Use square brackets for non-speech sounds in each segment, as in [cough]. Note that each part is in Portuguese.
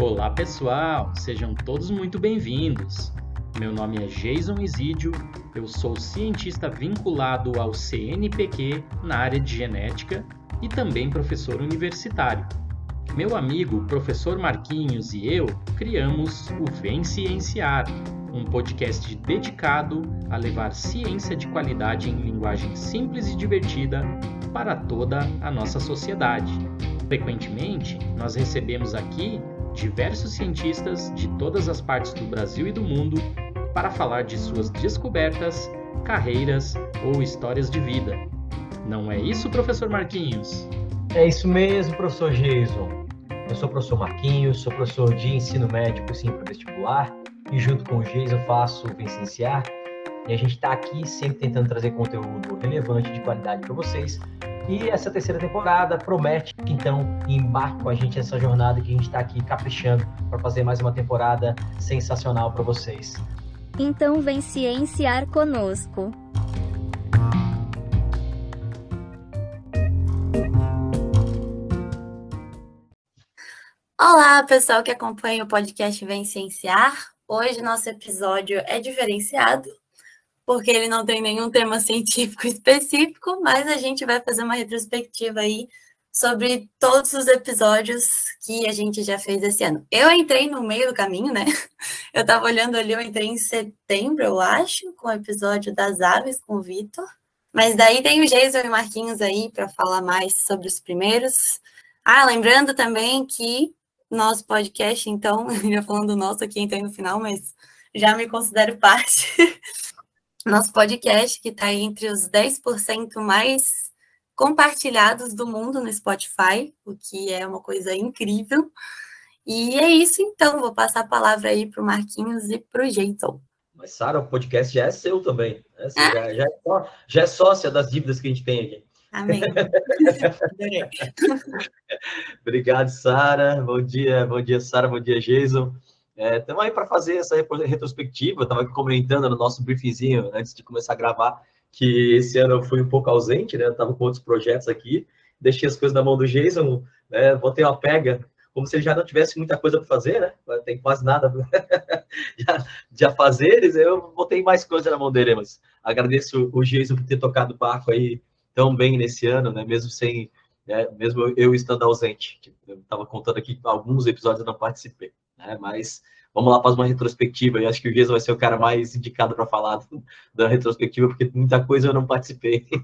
Olá pessoal, sejam todos muito bem-vindos. Meu nome é Jason Isidio, eu sou cientista vinculado ao CNPq na área de genética e também professor universitário. Meu amigo, professor Marquinhos e eu criamos o Vem Cienciar, um podcast dedicado a levar ciência de qualidade em linguagem simples e divertida para toda a nossa sociedade. Frequentemente, nós recebemos aqui diversos cientistas de todas as partes do Brasil e do mundo para falar de suas descobertas, carreiras ou histórias de vida. Não é isso, professor Marquinhos? É isso mesmo, professor Jason. Eu sou o professor Marquinhos, sou professor de ensino médico sim para vestibular e junto com o Jason faço o Vicenciar e a gente está aqui sempre tentando trazer conteúdo relevante de qualidade para vocês e essa terceira temporada promete que então embarque com a gente nessa jornada que a gente está aqui caprichando para fazer mais uma temporada sensacional para vocês. Então vem cienciar conosco. Olá, pessoal que acompanha o podcast Vem Cienciar. Hoje nosso episódio é diferenciado porque ele não tem nenhum tema científico [laughs] específico, mas a gente vai fazer uma retrospectiva aí sobre todos os episódios que a gente já fez esse ano. Eu entrei no meio do caminho, né? [laughs] Eu tava olhando ali, eu entrei em setembro, eu acho, com o episódio das aves com o Vitor. Mas daí tem o Jason e o Marquinhos aí para falar mais sobre os primeiros. Ah, lembrando também que nosso podcast, então, [laughs] já falando nosso aqui, entrei no final, mas já me considero parte. [laughs] nosso podcast, que está entre os 10% mais compartilhados do mundo no Spotify, o que é uma coisa incrível. E é isso, então. Vou passar a palavra aí para o Marquinhos e para o Jason. Mas, Sara, o podcast já é seu também. Né? Ah. Já, já, é, já, é, sócia das dívidas que a gente tem aqui. Amém. Obrigado, Sara. Bom dia, bom dia, Sara. Bom dia, Jason. Estamos é, aí para fazer essa retrospectiva. Estava comentando no nosso briefzinho antes de começar a gravar que esse ano eu fui um pouco ausente, né? Estava com outros projetos aqui, deixei as coisas na mão do Jason, né? Botei uma pega, como se ele já não tivesse muita coisa para fazer, né? Tem quase nada de [laughs] fazeres, eu botei mais coisa na mão dele, mas agradeço o Jason por ter tocado o barco aí tão bem nesse ano, né? Mesmo sem, né? mesmo eu estando ausente. Eu estava contando aqui alguns episódios eu não participei né? Mas vamos lá, fazer uma retrospectiva. E acho que o Gesso vai ser o cara mais indicado para falar [laughs] da retrospectiva, porque muita coisa eu não participei. [laughs]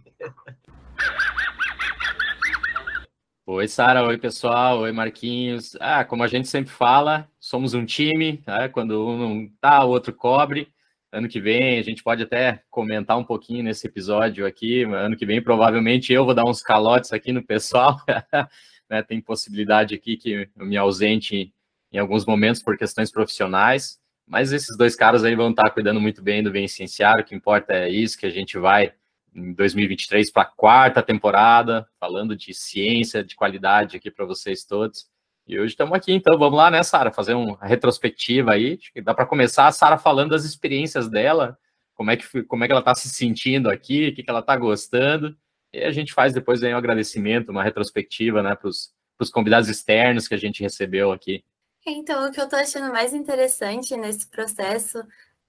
Oi, Sara. Oi, pessoal. Oi, Marquinhos. Ah, como a gente sempre fala, somos um time. Né? Quando um não tá, o outro cobre. Ano que vem a gente pode até comentar um pouquinho nesse episódio aqui. Ano que vem provavelmente eu vou dar uns calotes aqui no pessoal. [laughs] né? Tem possibilidade aqui que eu me ausente em alguns momentos por questões profissionais, mas esses dois caras aí vão estar cuidando muito bem do bem cienciário, o que importa é isso, que a gente vai em 2023 para a quarta temporada, falando de ciência, de qualidade aqui para vocês todos. E hoje estamos aqui, então vamos lá, né, Sara, fazer uma retrospectiva aí. Acho que dá para começar a Sara falando das experiências dela, como é que, como é que ela está se sentindo aqui, o que, que ela está gostando. E a gente faz depois aí um agradecimento, uma retrospectiva, né, para os convidados externos que a gente recebeu aqui. Então, o que eu estou achando mais interessante nesse processo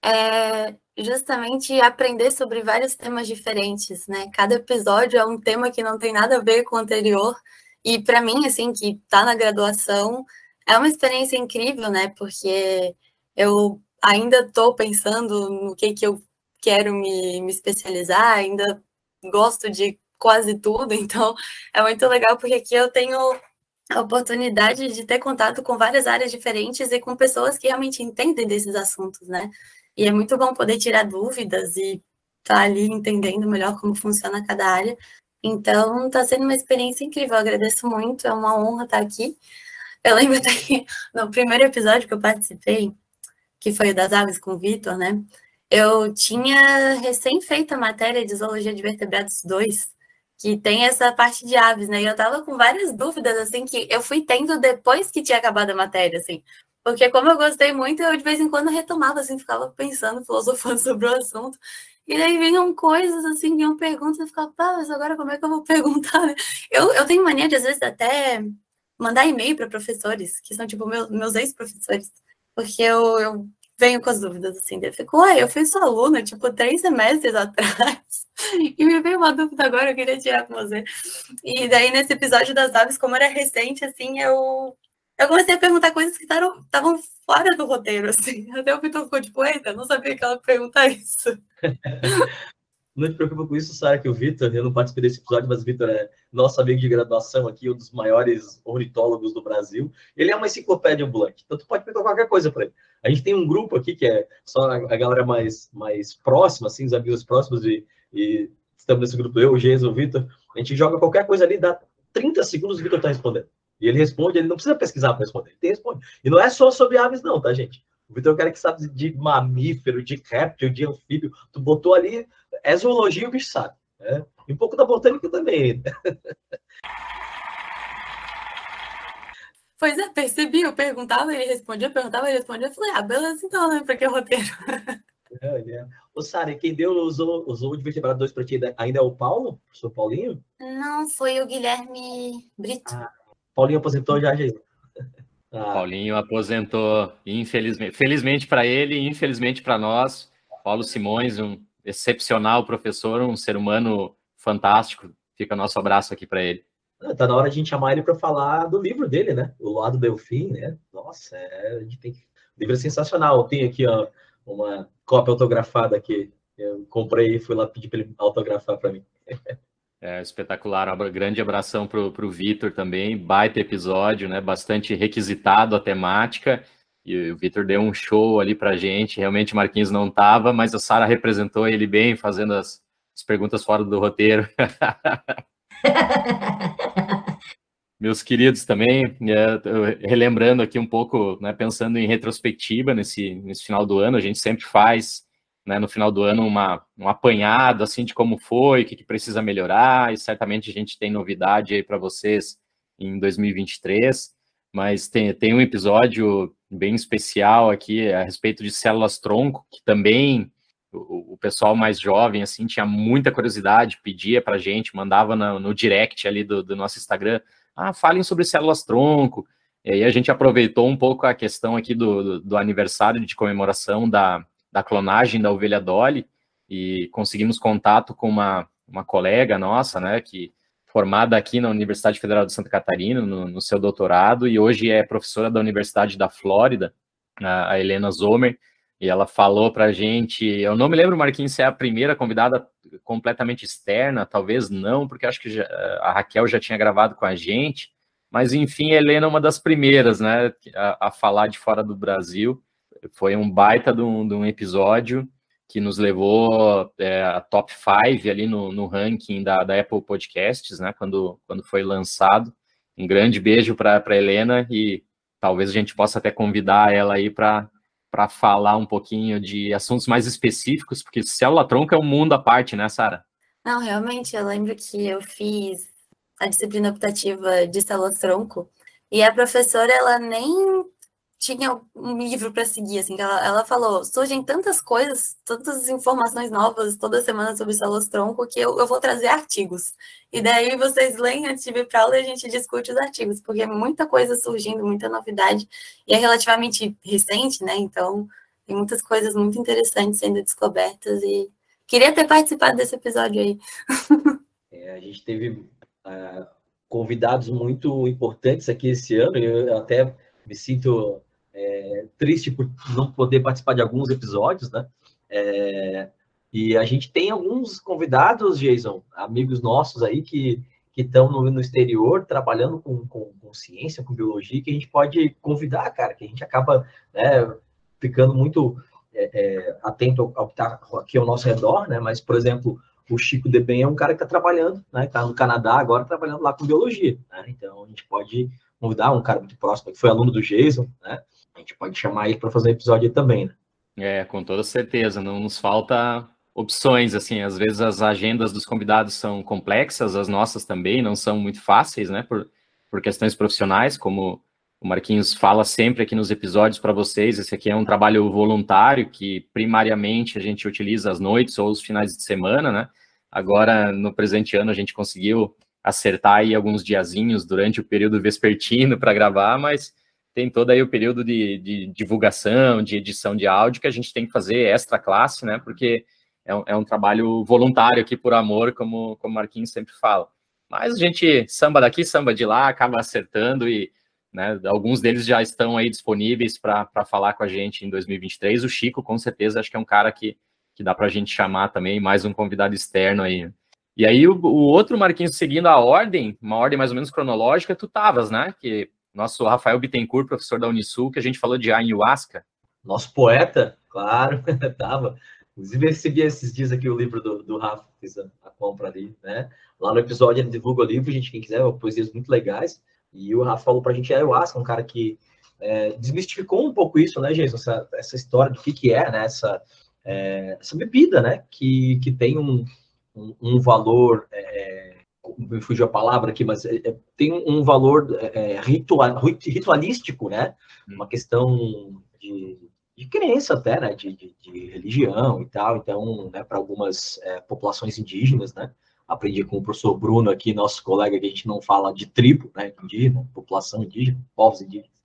é justamente aprender sobre vários temas diferentes, né? Cada episódio é um tema que não tem nada a ver com o anterior. E para mim, assim, que está na graduação, é uma experiência incrível, né? Porque eu ainda estou pensando no que, que eu quero me, me especializar, ainda gosto de quase tudo, [laughs] então é muito legal porque aqui eu tenho a oportunidade de ter contato com várias áreas diferentes e com pessoas que realmente entendem desses assuntos, né? E é muito bom poder tirar dúvidas e estar tá ali entendendo melhor como funciona cada área. Então, está sendo uma experiência incrível. Eu agradeço muito, é uma honra estar aqui. Eu lembro [laughs] que no primeiro episódio que eu participei, que foi o das aves com o Vitor, né? Eu tinha recém feito a matéria de Zoologia de Vertebrados 2, que tem essa parte de aves, né? E eu tava com várias dúvidas, assim, que eu fui tendo depois que tinha acabado a matéria, assim. Porque como eu gostei muito, eu de vez em quando retomava, assim, ficava pensando, [laughs] filosofando sobre o assunto. E daí vinham coisas, assim, vinham perguntas, eu ficava, pá, mas agora como é que eu vou [laughs] perguntar, né? Eu, eu tenho mania de, às vezes, até mandar e-mail para professores, que são, tipo, meus, meus ex-professores. Porque eu, eu venho com as dúvidas, assim, eu fico, ué, eu fui sua aluna, tipo, três semestres atrás, [laughs] e me veio uma dúvida agora, eu queria tirar com você. E daí, nesse episódio das aves, como era recente, assim, eu, eu comecei a perguntar coisas que estavam fora do roteiro, assim. [laughs] Até o Vitor ficou tipo, eita, não sabia que ela perguntar isso. Não te preocupa com isso, Sara, que o Vitor, eu não participei desse episódio, mas o Vitor é nosso amigo de graduação aqui, um dos maiores ornitólogos do Brasil. Ele é uma enciclopédia ambulante, então tu pode perguntar qualquer coisa para ele. A gente tem um grupo aqui que é só a galera mais, mais próxima, assim, os amigos próximos, e, e estamos nesse grupo, eu, o Geis, o Vitor. A gente joga qualquer coisa ali, dá 30 segundos o Vitor está respondendo. E ele responde, ele não precisa pesquisar para responder, ele responde. E não é só sobre aves, não, tá, gente? O Vitor é um cara que sabe de mamífero, de réptil, de anfíbio. Tu botou ali, é zoologia, o bicho sabe. Né? E um pouco da botânica também. [laughs] Pois é, percebi, eu perguntava, ele respondia, eu perguntava, ele respondia, eu falei, ah, beleza, então, né, pra que roteiro? [laughs] É, é. Ô, Sara, quem deu usou, usou de vertebrado 2 para ti ainda é o Paulo? O professor Paulinho? Não, foi o Guilherme Brito. Ah, Paulinho aposentou já, gente. Ah. Paulinho aposentou, infelizmente. Felizmente para ele, infelizmente para nós. Paulo Simões, um excepcional professor, um ser humano fantástico. Fica nosso abraço aqui para ele. Ah, tá na hora de a gente chamar ele para falar do livro dele, né? O Lado Delfim, né? Nossa, é, a gente tem que... O livro é sensacional. Tem aqui ó, uma cópia autografada aqui. Eu comprei e fui lá pedir para ele autografar para mim. [laughs] É espetacular, um grande abração para o Vitor também, baita episódio, né? Bastante requisitado a temática. E o Vitor deu um show ali para gente. Realmente o Marquinhos não estava, mas a Sara representou ele bem, fazendo as, as perguntas fora do roteiro. [laughs] Meus queridos também, é, relembrando aqui um pouco, né, pensando em retrospectiva nesse, nesse final do ano, a gente sempre faz né, no final do ano uma, um apanhado assim de como foi, o que, que precisa melhorar, e certamente a gente tem novidade aí para vocês em 2023, mas tem, tem um episódio bem especial aqui a respeito de células tronco, que também o, o pessoal mais jovem assim tinha muita curiosidade, pedia para a gente, mandava no, no direct ali do, do nosso Instagram, ah, falem sobre células tronco, e aí a gente aproveitou um pouco a questão aqui do, do, do aniversário de comemoração da, da clonagem da ovelha Dolly e conseguimos contato com uma, uma colega nossa, né, que formada aqui na Universidade Federal de Santa Catarina, no, no seu doutorado, e hoje é professora da Universidade da Flórida, a, a Helena Zomer, e ela falou para a gente, eu não me lembro, Marquinhos, se é a primeira convidada completamente externa, talvez não, porque acho que já, a Raquel já tinha gravado com a gente, mas enfim, a Helena é uma das primeiras, né, a, a falar de fora do Brasil, foi um baita de um, de um episódio que nos levou é, a top 5 ali no, no ranking da, da, Apple Podcasts, né? Quando, quando foi lançado. Um grande beijo para a Helena e talvez a gente possa até convidar ela aí para falar um pouquinho de assuntos mais específicos, porque célula tronco é um mundo à parte, né, Sara? Não, realmente, eu lembro que eu fiz a disciplina optativa de célula tronco e a professora, ela nem tinha um livro para seguir, assim, ela, ela falou, surgem tantas coisas, tantas informações novas toda semana sobre células tronco que eu, eu vou trazer artigos. E daí vocês leem antes de vir para aula e a gente discute os artigos, porque muita coisa surgindo, muita novidade, e é relativamente recente, né? Então, tem muitas coisas muito interessantes sendo descobertas e queria ter participado desse episódio aí. [laughs] É, a gente teve uh, convidados muito importantes aqui esse ano, eu até me sinto é, triste por não poder participar de alguns episódios, né? É, e a gente tem alguns convidados, Jason, amigos nossos aí que estão no, no, exterior trabalhando com, com, com, ciência, com biologia, que a gente pode convidar, cara, que a gente acaba né, ficando muito é, é, atento ao que está aqui ao nosso redor, né? Mas, por exemplo, o Chico Deben é um cara que está trabalhando, né? Está no Canadá agora trabalhando lá com biologia, né? Então a gente pode convidar um cara muito próximo que foi aluno do Jason, né? A gente pode chamar ele para fazer episódio também, né? É, com toda certeza. Não nos falta opções, assim, às vezes as agendas dos convidados são complexas, as nossas também não são muito fáceis, né, por, por questões profissionais, como o Marquinhos fala sempre aqui nos episódios para vocês, esse aqui é um trabalho voluntário que primariamente a gente utiliza às noites ou os finais de semana, né? Agora, no presente ano, a gente conseguiu acertar aí alguns diazinhos durante o período vespertino para gravar, mas tem todo aí o período de, de, divulgação, de edição de áudio que a gente tem que fazer extra classe, né? Porque é um, é um trabalho voluntário aqui por amor, como, o Marquinhos sempre fala. Mas a gente samba daqui, samba de lá, acaba acertando e né, alguns deles já estão aí disponíveis para falar com a gente em 2023. O Chico, com certeza, acho que é um cara que, que dá para a gente chamar também, mais um convidado externo aí. E aí, o, o, outro, Marquinhos, seguindo a ordem, uma ordem mais ou menos cronológica, tu tavas, né? Que nosso Rafael Bittencourt, professor da Unisul, que a gente falou de ayahuasca. Nosso poeta, claro, [laughs] tava. Inclusive, recebi esses dias aqui o livro do, do Rafa, fiz a, a, compra ali, né? Lá no episódio ele divulga o livro, gente, quem quiser, poesias muito legais. E o Rafa falou pra gente, ayahuasca, um cara que é, desmistificou um pouco isso, né, Jason? Essa, essa história do que, que é, né? Essa, é, essa bebida, né? Que, que tem um, um, um valor, é, me fugiu a palavra aqui, mas é, é, tem um valor é, ritual, ritualístico, né? Hum. Uma questão de de crença até, né, de, de, de, religião e tal. Então, né, para algumas é, populações indígenas, né, aprendi com o professor Bruno aqui, nosso colega, que a gente não fala de tribo, né, indígena, população indígena, povos indígenas.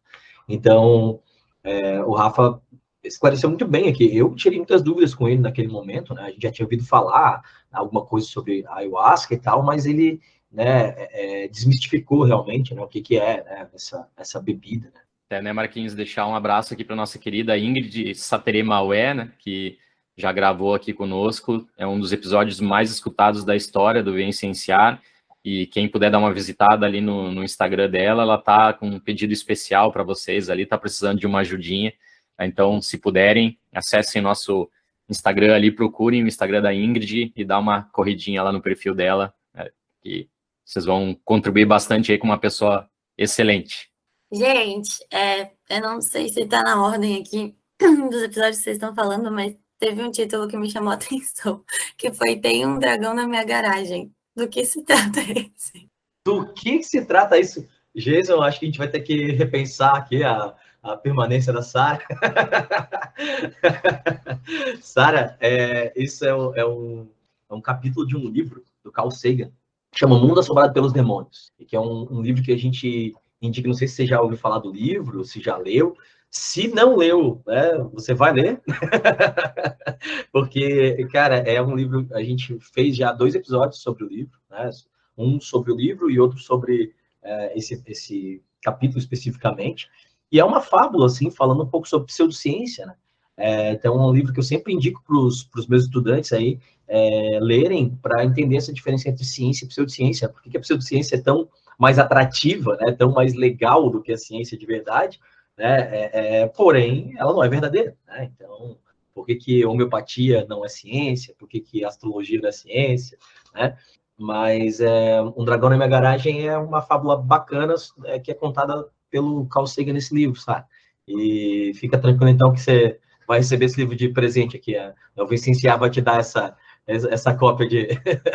Então, é, o Rafa esclareceu muito bem aqui. Eu tirei muitas dúvidas com ele naquele momento, né, a gente já tinha ouvido falar alguma coisa sobre ayahuasca e tal, mas ele né, é, é desmistificou realmente né, o que, que é né, essa, essa bebida, né. Até, né, Marquinhos, deixar um abraço aqui para nossa querida Ingrid Satere Maué, né, que já gravou aqui conosco. É um dos episódios mais escutados da história do Cienciar. E quem puder dar uma visitada ali no, no Instagram dela, ela tá com um pedido especial para vocês ali, tá precisando de uma ajudinha. Então, se puderem, acessem nosso Instagram ali, procurem o Instagram da Ingrid e dá uma corridinha lá no perfil dela, né, que vocês vão contribuir bastante aí com uma pessoa excelente. Gente, é, eu não sei se está na ordem aqui [clears throat] dos episódios que vocês estão falando, mas teve um título que me chamou a [laughs] atenção, que foi Tem um dragão na minha garagem. Do que se trata [laughs] esse? Do que se trata isso? Jason, acho que a gente vai ter que repensar aqui a, a permanência da Sara. [laughs] Sara, é, isso é um, é, um, é um capítulo de um livro do Carl Sagan, chama Mundo Assombrado pelos Demônios, que é um, um livro que a gente indica, não sei se você já ouviu falar do livro, se já leu. Se não leu, né, você vai ler. [laughs] Porque, cara, é um livro, a gente fez já dois episódios sobre o livro, né? Um sobre o livro e outro sobre é, esse, esse capítulo especificamente. E é uma fábula, assim, falando um pouco sobre pseudociência, né? É, então, é um livro que eu sempre indico para os meus estudantes aí é, lerem para entender essa diferença entre ciência e pseudociência. Por que a pseudociência é tão mais atrativa, né, tão mais legal do que a ciência de verdade, né, é, é, porém, ela não é verdadeira. Né? Então, por que, que homeopatia não é ciência? Por que, que astrologia não é ciência? Né? Mas é, Um Dragão na Minha Garagem é uma fábula bacana é, que é contada pelo Carl Sagan nesse livro, sabe? E fica tranquilo, então, que você vai receber esse livro de presente aqui. A, o Vicenciar vai te dar essa, essa cópia de,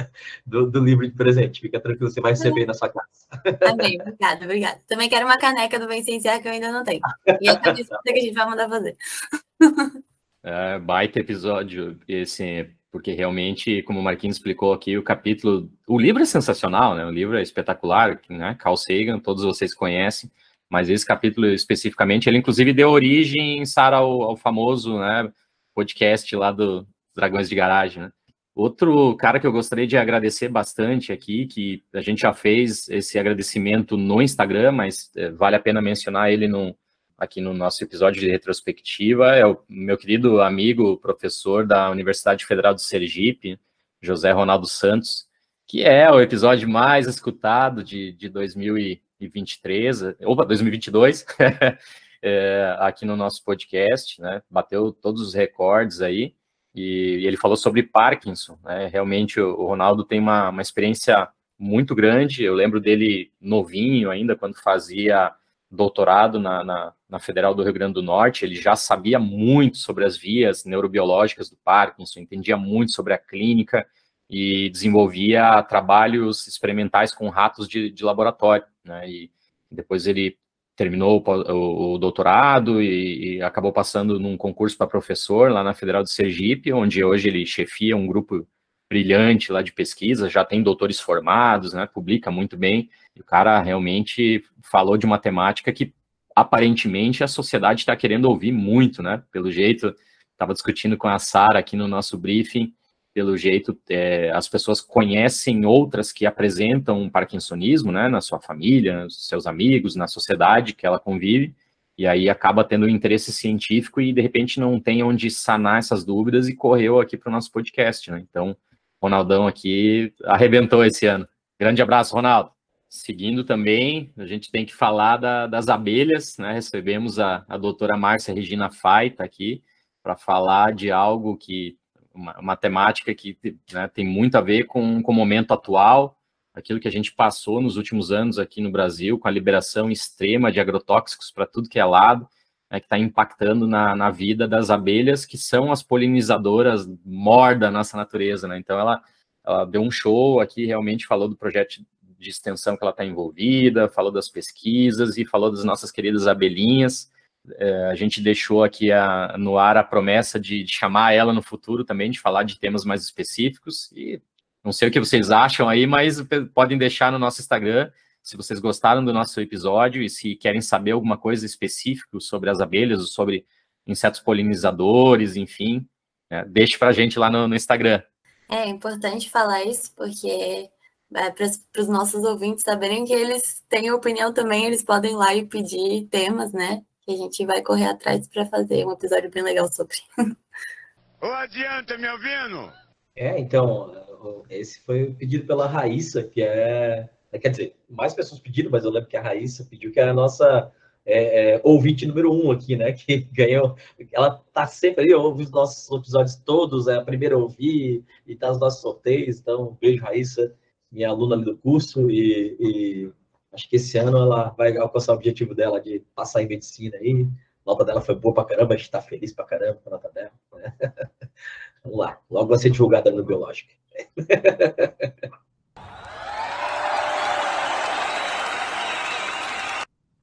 [laughs] do, do, livro de presente. Fica tranquilo, você vai receber na sua casa. Amém, obrigada, obrigada. Também quero uma caneca do Vencenciar que eu ainda não tenho. E a cabeça que a gente vai mandar fazer. [laughs] É, baita episódio esse, porque realmente, como o Marquinhos explicou aqui, o capítulo. O livro é sensacional, né? O livro é espetacular, né? Carl Sagan, todos vocês conhecem, mas esse capítulo especificamente, ele inclusive deu origem, Sara, ao, ao famoso né, podcast lá do Dragões de Garagem, né? Outro cara que eu gostaria de agradecer bastante aqui, que a gente já fez esse agradecimento no Instagram, mas é, vale a pena mencionar ele no, aqui no nosso episódio de retrospectiva, é o meu querido amigo, professor da Universidade Federal do Sergipe, José Ronaldo Santos, que é o episódio mais escutado de, de 2023, opa, 2022, [laughs] é, aqui no nosso podcast, né? Bateu todos os recordes aí. E, ele falou sobre Parkinson, né? Realmente o, Ronaldo tem uma, uma experiência muito grande. Eu lembro dele novinho ainda, quando fazia doutorado na, na, na, Federal do Rio Grande do Norte, ele já sabia muito sobre as vias neurobiológicas do Parkinson, entendia muito sobre a clínica e desenvolvia trabalhos experimentais com ratos de, de laboratório, né? E depois ele terminou o, o doutorado e, e, acabou passando num concurso para professor lá na Federal de Sergipe, onde hoje ele chefia um grupo brilhante lá de pesquisa, já tem doutores formados, né, publica muito bem, e o cara realmente falou de uma temática que aparentemente a sociedade está querendo ouvir muito, né, pelo jeito, estava discutindo com a Sara aqui no nosso briefing, pelo jeito é, as pessoas conhecem outras que apresentam parkinsonismo, né, na sua família, nos seus amigos, na sociedade que ela convive, e aí acaba tendo um interesse científico e de repente não tem onde sanar essas dúvidas e correu aqui para o nosso podcast, né, então Ronaldão aqui arrebentou esse ano. Grande abraço, Ronaldo. Seguindo também, a gente tem que falar da, das abelhas, né? Recebemos a, a doutora Márcia Regina Faita aqui para falar de algo que, uma, uma temática que né, tem muito a ver com, com o momento atual, aquilo que a gente passou nos últimos anos aqui no Brasil, com a liberação extrema de agrotóxicos para tudo que é lado, né, que está impactando na, na, vida das abelhas, que são as polinizadoras mor da nossa natureza, né? Então ela, ela deu um show aqui, realmente falou do projeto de extensão que ela está envolvida, falou das pesquisas e falou das nossas queridas abelhinhas. É, a gente deixou aqui a, no ar a promessa de, de chamar ela no futuro também, de falar de temas mais específicos. E não sei o que vocês acham aí, mas podem deixar no nosso Instagram se vocês gostaram do nosso episódio e se querem saber alguma coisa específica sobre as abelhas, ou sobre insetos polinizadores, enfim, é, deixe para a gente lá no, no, Instagram. É importante falar isso, porque é, para os nossos ouvintes saberem que eles têm opinião também, eles podem ir lá e pedir temas, né? Que a gente vai correr atrás para fazer um episódio bem legal sobre. [laughs] Ô, adianta, me ouvindo? É, então, esse foi pedido pela Raíssa, que é é, quer dizer, mais pessoas pediram, mas eu lembro que a Raíssa pediu, que era a nossa é, é, ouvinte número um aqui, né? Que [laughs] ganhou. Ela tá sempre ali, ouve os nossos episódios todos, é a primeira a ouvir e tá os nossos sorteios. Então, beijo, Raíssa, minha aluna ali do curso, e, e acho que esse ano ela vai alcançar o objetivo dela de passar em medicina aí. A nota dela foi boa pra caramba, a gente tá feliz pra caramba com a nota dela. Né? [laughs] Vamos lá, logo vai ser divulgada no Biológica. [laughs]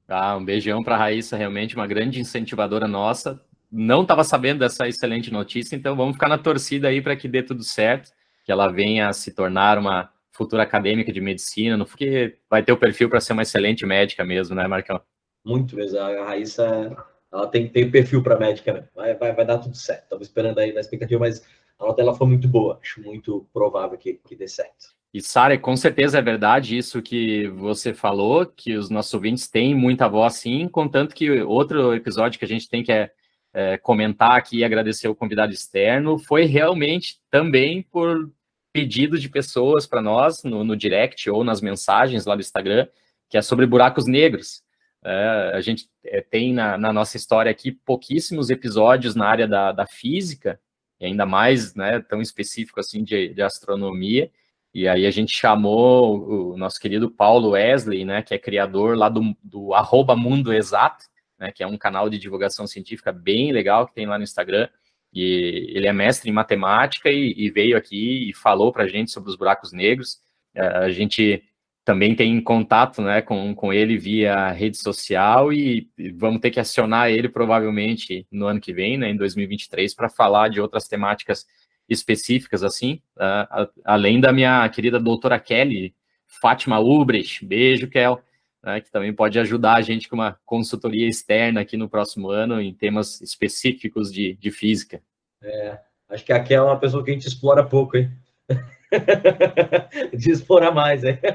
Ah, um beijão para a Raíssa, realmente uma grande incentivadora nossa. Não estava sabendo dessa excelente notícia, então vamos ficar na torcida aí para que dê tudo certo, que ela venha a se tornar uma futura acadêmica de medicina, porque vai ter o perfil para ser uma excelente médica mesmo, né, Marcão? Muito mesmo. A Raíssa, ela tem, tem perfil para médica mesmo. Vai, vai, vai dar tudo certo. Estava esperando aí na expectativa, mas a nota dela foi muito boa. Acho muito provável que, que dê certo. E, Sara, com certeza é verdade isso que você falou, que os nossos ouvintes têm muita voz, sim, contanto que outro episódio que a gente tem que é, é, comentar aqui e agradecer o convidado externo foi realmente também por pedido de pessoas para nós no, no, direct ou nas mensagens lá do Instagram, que é sobre buracos negros. É, a gente é, tem na, na, nossa história aqui pouquíssimos episódios na área da, da física, e ainda mais né, tão específico assim de, de astronomia, e aí a gente chamou o nosso querido Paulo Wesley, né, que é criador lá do, do Mundo Exato, né, que é um canal de divulgação científica bem legal que tem lá no Instagram. E ele é mestre em matemática e, e veio aqui e falou para a gente sobre os buracos negros. É, a gente também tem contato né, com, com ele via rede social e vamos ter que acionar ele provavelmente no ano que vem, né, em 2023, para falar de outras temáticas específicas, assim, uh, além da minha querida doutora Kelly, Fátima Ubrecht, beijo, Kel, né, que também pode ajudar a gente com uma consultoria externa aqui no próximo ano em temas específicos de, de física. É, acho que a Kel é uma pessoa que a gente explora pouco, hein? [laughs] de explorar mais, hein? [laughs]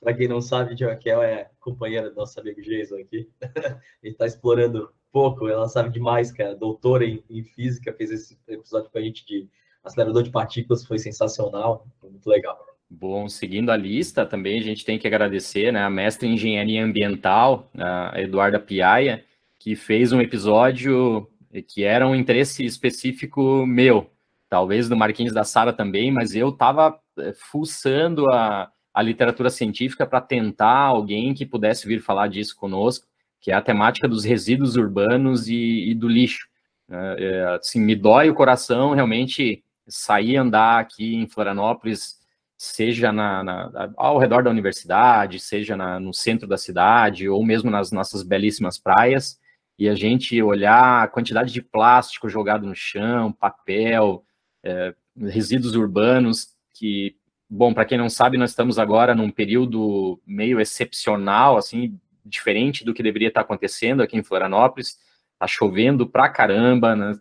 Para quem não sabe, a Raquel é companheira do nosso amigo Jason aqui. [laughs] Ele está explorando pouco, ela sabe demais, cara. Doutora em, em, física, fez esse episódio com a gente de acelerador de partículas, foi sensacional, muito legal. Bom, seguindo a lista, também a gente tem que agradecer né, a mestre em engenharia ambiental, a Eduarda Piaia, que fez um episódio que era um interesse específico meu, talvez do Marquinhos da Sara também, mas eu estava eh, fuçando a, a literatura científica para tentar alguém que pudesse vir falar disso conosco, que é a temática dos resíduos urbanos e, e do lixo. É, assim, me dói o coração realmente sair andar aqui em Florianópolis, seja na, na, ao redor da universidade, seja na, no centro da cidade, ou mesmo nas nossas belíssimas praias, e a gente olhar a quantidade de plástico jogado no chão, papel, é, resíduos urbanos, que, bom, para quem não sabe, nós estamos agora num período meio excepcional, assim, diferente do que deveria estar acontecendo aqui em Florianópolis, está chovendo pra caramba, né?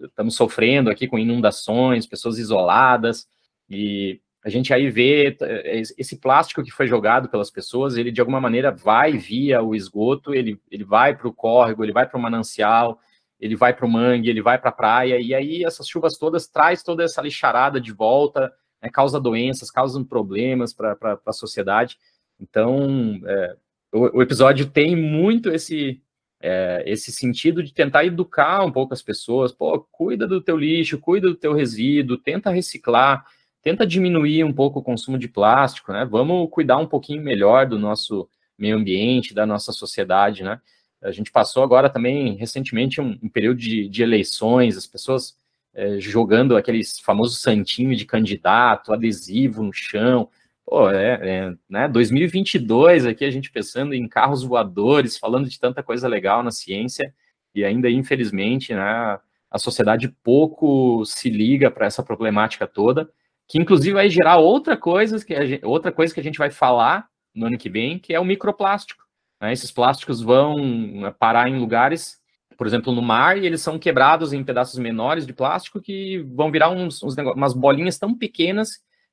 estamos sofrendo aqui com inundações, pessoas isoladas, e a gente aí vê é, esse plástico que foi jogado pelas pessoas, ele de alguma maneira vai via o esgoto, ele, ele vai para o córrego, ele vai para o manancial, ele vai para o mangue, ele vai para a praia, e aí essas chuvas todas traz toda essa lixarada de volta, né, causa doenças, causam problemas para a sociedade. Então, é, o, o, episódio tem muito esse, é, esse sentido de tentar educar um pouco as pessoas, pô, cuida do teu lixo, cuida do teu resíduo, tenta reciclar, tenta diminuir um pouco o consumo de plástico, né? Vamos cuidar um pouquinho melhor do nosso meio ambiente, da nossa sociedade, né? A gente passou agora também, recentemente, um, um período de, de, eleições, as pessoas é, jogando aqueles famosos santinho de candidato, adesivo no chão. Pô, é, é, né? 2022 aqui, a gente pensando em carros voadores, falando de tanta coisa legal na ciência, e ainda, infelizmente, né, a sociedade pouco se liga para essa problemática toda que inclusive vai gerar outra coisa que a gente, outra coisa que a gente vai falar no ano que vem, que é o microplástico. Né? Esses plásticos vão né, parar em lugares, por exemplo, no mar, e eles são quebrados em pedaços menores de plástico que vão virar uns, uns umas bolinhas tão pequenas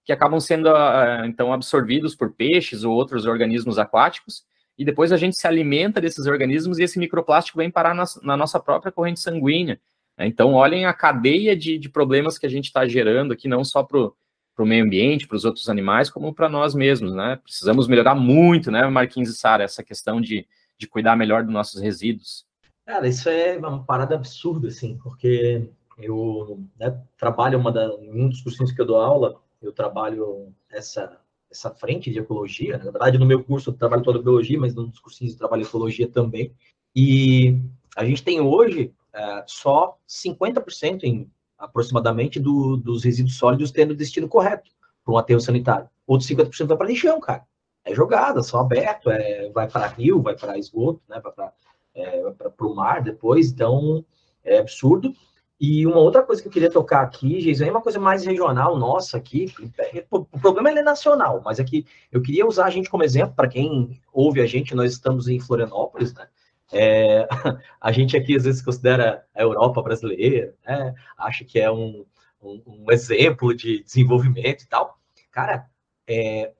que acabam sendo uh, então absorvidos por peixes ou outros organismos aquáticos, e depois a gente se alimenta desses organismos e esse microplástico vem parar na, nossa própria corrente sanguínea. Então, olhem a cadeia de, de problemas que a gente está gerando aqui, não só para para o meio ambiente, para os outros animais, como para nós mesmos, né? Precisamos melhorar muito, né, Marquinhos e Sara, essa questão de, de cuidar melhor dos nossos resíduos. Cara, isso é uma parada absurda, assim, porque eu né, trabalho uma da, um dos cursinhos que eu dou aula, eu trabalho essa essa frente de ecologia, né? na verdade no meu curso eu trabalho toda biologia, mas num dos cursinhos eu trabalho ecologia também, e a gente tem hoje é, só 50% em aproximadamente do, dos resíduos sólidos tendo o destino correto para um aterro sanitário. Outros 50% vai para lixão, cara. É jogada, só aberto, é, vai para rio, vai para esgoto, né, vai para é, o mar depois, então é absurdo. E uma outra coisa que eu queria tocar aqui, Geis, é uma coisa mais regional nossa aqui. O problema é nacional, mas aqui é eu queria usar a gente como exemplo para quem ouve a gente. Nós estamos em Florianópolis, né? É, [laughs] a gente aqui às vezes considera a Europa brasileira, né? acha que é um, um, um, exemplo de desenvolvimento e tal. Cara, é,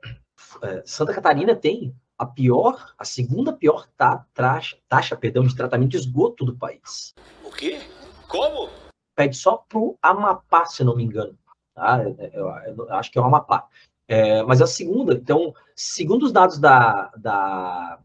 é Santa Catarina tem a pior, a segunda pior ta, taxa, taxa perdão, de tratamento de esgoto do país. O quê? Como? Pede só pro Amapá, se não me engano. Tá? Eu, eu acho que é o Amapá. É, mas a segunda, então, segundo os dados da, da,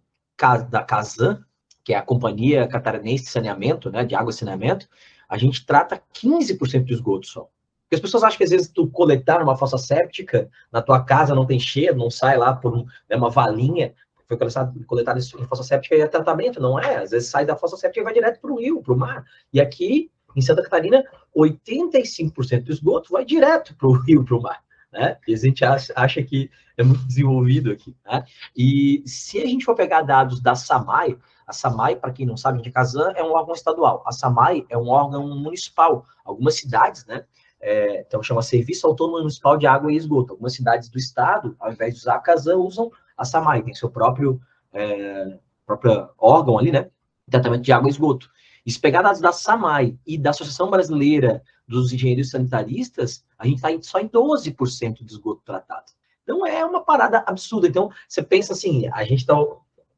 da Casan, que é a Companhia Catarinense de Saneamento, né, de Água e Saneamento, a gente trata 15% do esgoto só. Porque as pessoas acham que às vezes tu coletar uma fossa séptica, na tua casa não tem cheiro, não sai lá por né, uma valinha, foi coletado, coletado em fossa séptica e é tratamento, não é? Às vezes sai da fossa séptica e vai direto para o rio, para o mar. E aqui, em Santa Catarina, 85% do esgoto vai direto para o rio, para o mar. Né? E a gente acha, que é muito desenvolvido aqui. Né? E se a gente for pegar dados da SAMAI, a SAMAI, para quem não sabe, de Kazan é um órgão estadual. A SAMAI é um órgão municipal. Algumas cidades, né? É, então chama Serviço Autônomo Municipal de Água e Esgoto. Algumas cidades do estado, ao invés de usar a Kazan, usam a SAMAI, tem seu próprio, é, próprio órgão ali, né? Tratamento de água e esgoto. E se pegar dados da SAMAI e da Associação Brasileira dos Engenheiros Sanitaristas, a gente está só em 12% de esgoto tratado. Então é uma parada absurda. Então você pensa assim, a gente está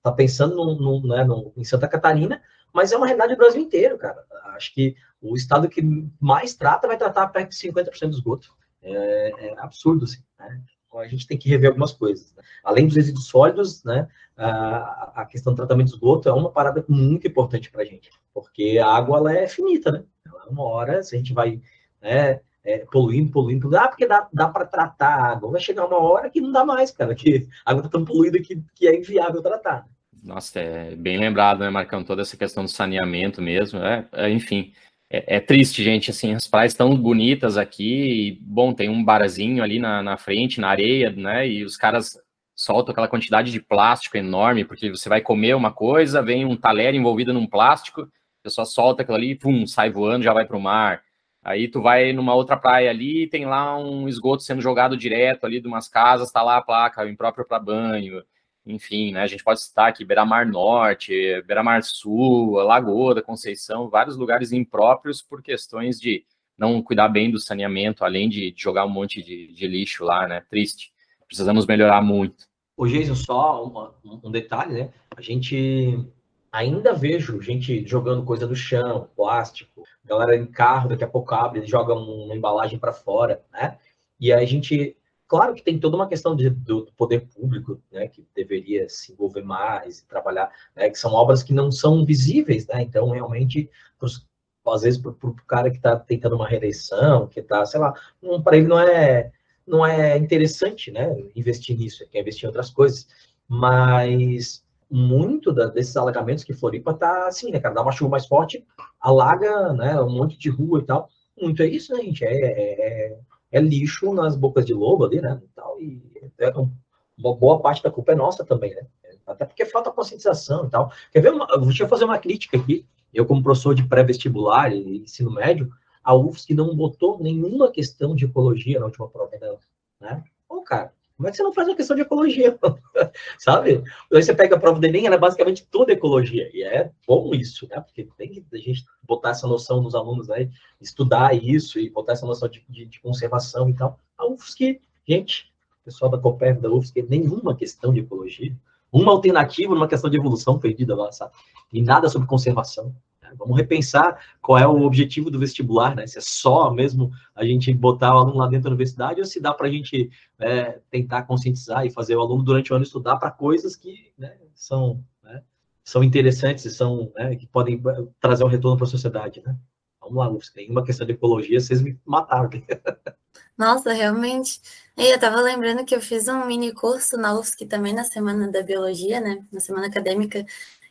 tá pensando no, no, né, no, em Santa Catarina, mas é uma realidade do Brasil inteiro, cara. Acho que o estado que mais trata vai tratar perto de 50% do esgoto. É, é absurdo, assim, né? Então, a gente tem que rever algumas coisas. Né? Além dos resíduos sólidos, né, a, questão do tratamento de esgoto é uma parada muito importante para a gente, porque a água ela é finita, né? Ela, uma hora, se a gente vai né, é, poluindo, poluindo, ah, porque dá, dá para tratar a água. Vai chegar uma hora que não dá mais, cara, que a água está tão poluída que, que é inviável tratar. Nossa, é bem lembrado, né, Marcão? Toda essa questão do saneamento mesmo. É, é enfim, é, é, triste, gente. Assim, as praias estão bonitas aqui. E, bom, tem um barzinho ali na, na frente, na areia, né? E os caras soltam aquela quantidade de plástico enorme, porque você vai comer uma coisa, vem um talher envolvido num plástico, a pessoa solta aquilo ali, pum, sai voando, já vai para o mar. Aí tu vai numa outra praia ali, tem lá um esgoto sendo jogado direto ali de umas casas, tá lá a placa impróprio para banho. Enfim, né? A gente pode citar aqui Beira-Mar Norte, Beira-Mar Sul, Lagoa da Conceição, vários lugares impróprios por questões de não cuidar bem do saneamento, além de jogar um monte de, de lixo lá, né? Triste. Precisamos melhorar muito. Ô, Jason, só uma, um detalhe, né? A gente ainda vejo gente jogando coisa no chão, plástico, galera em carro, daqui a pouco abre, joga uma embalagem para fora, né? E aí a gente Claro que tem toda uma questão de, do poder público, né, que deveria se envolver mais e trabalhar, né, que são obras que não são visíveis, né, então realmente, pros, às vezes para o cara que está tentando uma reeleição, que está, sei lá, um, para ele não é, não é interessante, né, investir nisso, ele quer investir em outras coisas, mas muito da, desses alagamentos que Floripa está assim, né, cara, dá uma chuva mais forte, alaga, né, um monte de rua e tal, muito é isso, né, gente, é, é, é lixo nas bocas de lobo ali, né? E, tal, e é uma boa parte da culpa é nossa também, né? Até porque falta conscientização e tal. Quer ver? Uma, deixa eu fazer uma crítica aqui. Eu, como professor de pré-vestibular e ensino médio, a UFSC não botou nenhuma questão de ecologia na última prova dela, né? Ô, cara, como é que você não faz uma questão de ecologia? [laughs] Sabe? Aí você pega a prova do Enem, ela é basicamente toda ecologia. E é bom isso, né? Porque tem que a gente botar essa noção nos alunos, né? Estudar isso e botar essa noção de, de, de conservação e tal. A UFSC, gente, pessoal da Copérnico da UFSC, nenhuma questão de ecologia. Uma alternativa numa questão de evolução perdida lá, sabe? E nada sobre conservação. Vamos repensar qual é o objetivo do vestibular, né? Se é só mesmo a gente botar o aluno lá dentro da universidade ou se dá para a gente é, tentar conscientizar e fazer o aluno durante o ano estudar para coisas que né, são, né, são interessantes e são, né, que podem é, trazer um retorno para a sociedade, né? Vamos lá, Lúcia, tem uma questão de ecologia, vocês me mataram. [laughs] Nossa, realmente. Eu estava lembrando que eu fiz um mini curso na UFSC também na semana da biologia, né? Na semana acadêmica,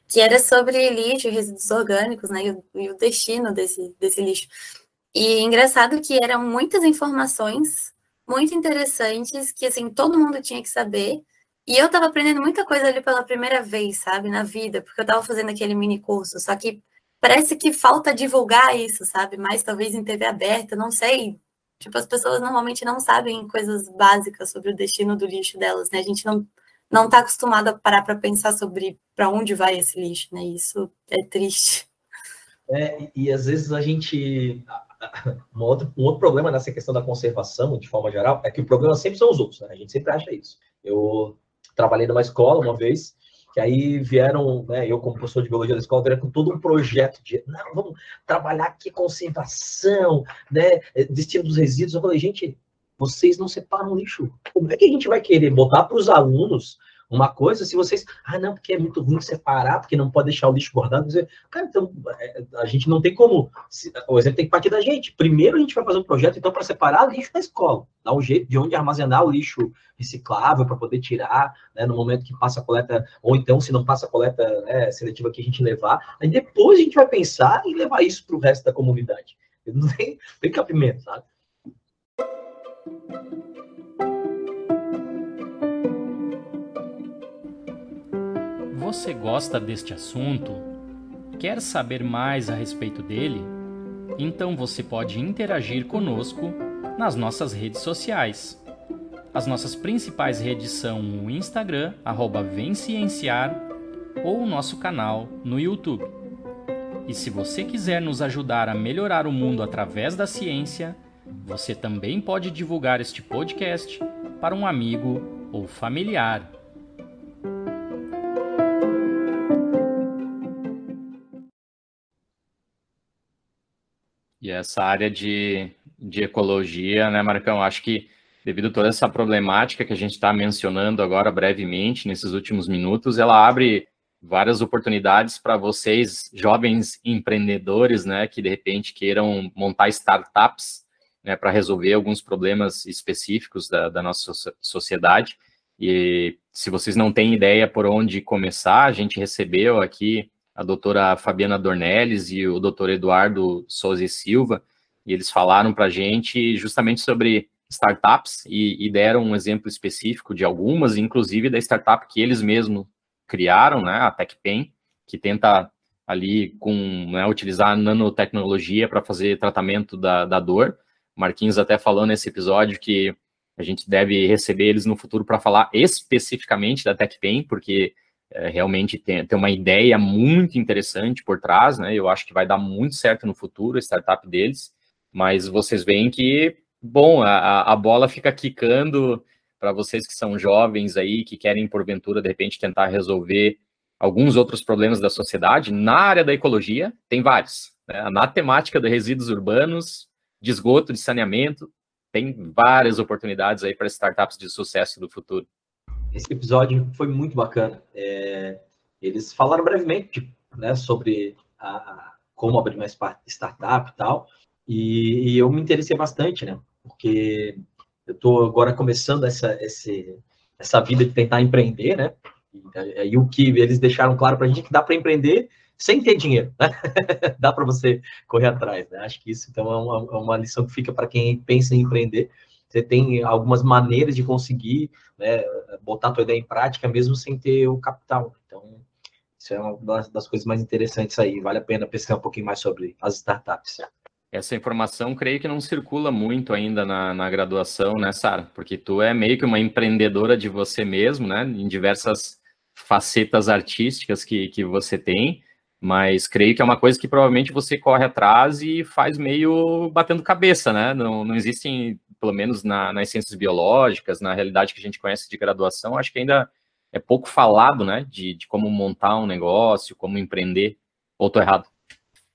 que era sobre lixo e resíduos orgânicos, né, e o, e o destino desse, desse lixo. E engraçado que eram muitas informações muito interessantes que, assim, todo mundo tinha que saber. E eu estava aprendendo muita coisa ali pela primeira vez, sabe, na vida, porque eu estava fazendo aquele mini curso, só que parece que falta divulgar isso, sabe, mais talvez em TV aberta, não sei. Tipo, as pessoas normalmente não sabem coisas básicas sobre o destino do lixo delas, né? A gente não não está acostumado a parar para pensar sobre para onde vai esse lixo, né? Isso é triste. É, e, às vezes a gente. Um outro, um outro problema nessa questão da conservação, de forma geral, é que o problema sempre são os outros, né? A gente sempre acha isso. Eu trabalhei numa escola uma vez, que aí vieram, né, eu como professor de biologia da escola, vieram com todo um projeto de, não, vamos trabalhar aqui conservação, né, destino dos resíduos. Eu falei, gente, vocês não separam lixo. Como é que a gente vai querer botar para os alunos uma coisa se vocês. Ah, não, porque é muito ruim separar, porque não pode deixar o lixo guardado. Dizer, cara, então é, a gente não tem como. O exemplo tem que partir da gente. Primeiro a gente vai fazer um projeto, então, para separar lixo da escola. Dar um jeito de onde armazenar o lixo reciclável para poder tirar né, no momento que passa a coleta, ou então, se não passa a coleta né, seletiva que a gente levar. Aí depois a gente vai pensar em levar isso para o resto da comunidade. Não [laughs] tem, tem capimento, sabe? Você gosta deste assunto? Quer saber mais a respeito dele? Então você pode interagir conosco nas nossas redes sociais. As nossas principais redes são o Instagram, Vencienciar, ou o nosso canal no YouTube. E se você quiser nos ajudar a melhorar o mundo através da ciência, você também pode divulgar este podcast para um amigo ou familiar. E essa área de, de ecologia, né, Marcão? Acho que devido a toda essa problemática que a gente está mencionando agora brevemente, nesses últimos minutos, ela abre várias oportunidades para vocês, jovens empreendedores, né, que de repente queiram montar startups né, para resolver alguns problemas específicos da, da nossa sociedade. E se vocês não têm ideia por onde começar, a gente recebeu aqui a doutora Fabiana Dornelles e o doutor Eduardo Souza e Silva, e eles falaram para a gente justamente sobre startups e, e, deram um exemplo específico de algumas, inclusive da startup que eles mesmos criaram, né, a TechPen, que tenta ali com né, utilizar nanotecnologia para fazer tratamento da, da dor. Marquinhos até falou nesse episódio que a gente deve receber eles no futuro para falar especificamente da TechPen, porque é, realmente tem, tem uma ideia muito interessante por trás, né? Eu acho que vai dar muito certo no futuro a startup deles, mas vocês veem que, bom, a, a bola fica quicando para vocês que são jovens aí, que querem, porventura, de repente, tentar resolver alguns outros problemas da sociedade. Na área da ecologia, tem vários. Né? Na temática de resíduos urbanos, de esgoto, de saneamento, tem várias oportunidades aí para startups de sucesso do futuro. Esse episódio foi muito bacana. É, eles falaram brevemente né, sobre a, como abrir uma startup e tal, e, e, eu me interessei bastante, né? Porque eu estou agora começando essa, esse, essa vida de tentar empreender, né? E, e o que eles deixaram claro para a gente é que dá para empreender sem ter dinheiro, né? [laughs] dá para você correr atrás, né? Acho que isso então é uma, é uma lição que fica para quem pensa em empreender. Você tem algumas maneiras de conseguir né, botar a tua ideia em prática mesmo sem ter o capital. Então, isso é uma das, das coisas mais interessantes aí. Vale a pena pesquisar um pouquinho mais sobre as startups. Essa informação, creio que não circula muito ainda na, na graduação, né, Sara? Porque tu é meio que uma empreendedora de você mesmo, né? Em diversas facetas artísticas que, que você tem. Mas creio que é uma coisa que provavelmente você corre atrás e faz meio batendo cabeça, né? Não, não existem, pelo menos na, nas ciências biológicas, na realidade que a gente conhece de graduação, acho que ainda é pouco falado, né? De, de como montar um negócio, como empreender. Ou tô errado?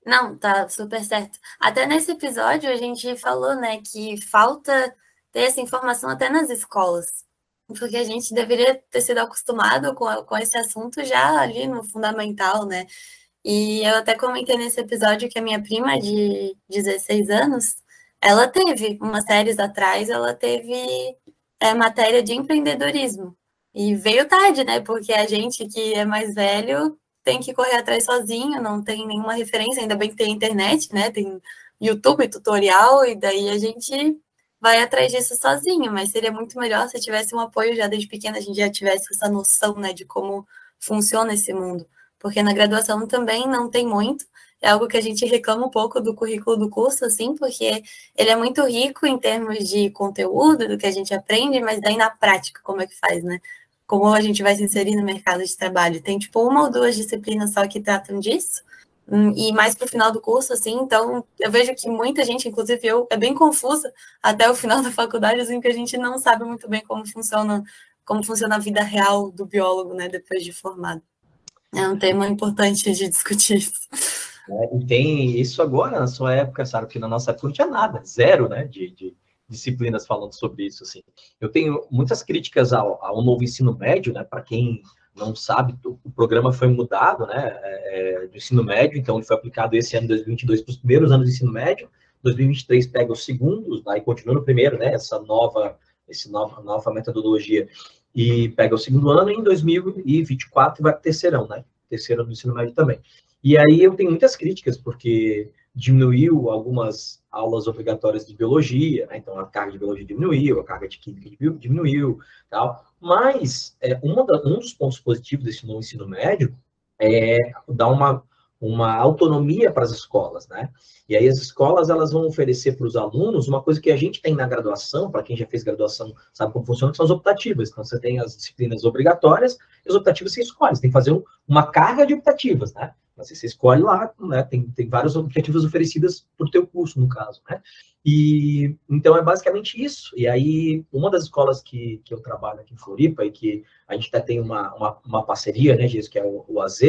Não, tá super certo. Até nesse episódio a gente falou, né, que falta ter essa informação até nas escolas. Porque a gente deveria ter sido acostumado com, com esse assunto já ali no fundamental, né? E eu até comentei nesse episódio que a minha prima de 16 anos, ela teve, umas séries atrás, ela teve é, matéria de empreendedorismo. E veio tarde, né? Porque a gente que é mais velho tem que correr atrás sozinho, não tem nenhuma referência, ainda bem que tem internet, né? Tem YouTube, tutorial, e daí a gente vai atrás disso sozinho, mas seria muito melhor se tivesse um apoio já desde pequena, a gente já tivesse essa noção, né, de como funciona esse mundo porque na graduação também não tem muito. É algo que a gente reclama um pouco do currículo do curso, assim, porque ele é muito rico em termos de conteúdo, do que a gente aprende, mas daí na prática, como é que faz, né? Como a gente vai se inserir no mercado de trabalho? Tem, tipo, uma ou duas disciplinas só que tratam disso, hum, e mais para o final do curso, assim, então eu vejo que muita gente, inclusive eu, é bem confusa até o final da faculdade, assim, que a gente não sabe muito bem como funciona, como funciona a vida real do biólogo, né, depois de formado. É um tema importante de discutir isso. É, e tem isso agora na sua época, sabe? Porque na nossa época não tinha nada, zero, né? De, de disciplinas falando sobre isso, assim. Eu tenho muitas críticas ao, ao novo ensino médio, né? Para quem não sabe, o programa foi mudado, né? É, é do ensino médio, então ele foi aplicado esse ano 2022 para os primeiros anos do ensino médio. 2023 pega os segundos, aí continua no primeiro, né? Essa nova, essa nova, nova metodologia e pega o segundo ano, e em 2024 vai para o terceirão, né? Terceiro ano do ensino médio também. E aí eu tenho muitas críticas, porque diminuiu algumas aulas obrigatórias de biologia, né? então a carga de biologia diminuiu, a carga de química diminuiu, tal. Mas é, da, um dos pontos positivos desse novo ensino médio é dar uma uma autonomia para as escolas, né? E aí as escolas elas vão oferecer para os alunos uma coisa que a gente tem na graduação, para quem já fez graduação sabe como funciona, que são as optativas. Então você tem as disciplinas obrigatórias e as optativas você escolhe. Você tem que fazer um, uma carga de optativas, né? Você, você escolhe lá, né? Tem, tem várias optativas oferecidas para o teu curso, no caso, né? E então é basicamente isso. E aí, uma das escolas que, que eu trabalho aqui em Floripa e que a gente até tem uma, uma, uma parceria, né, Giz, que é o, o AZ,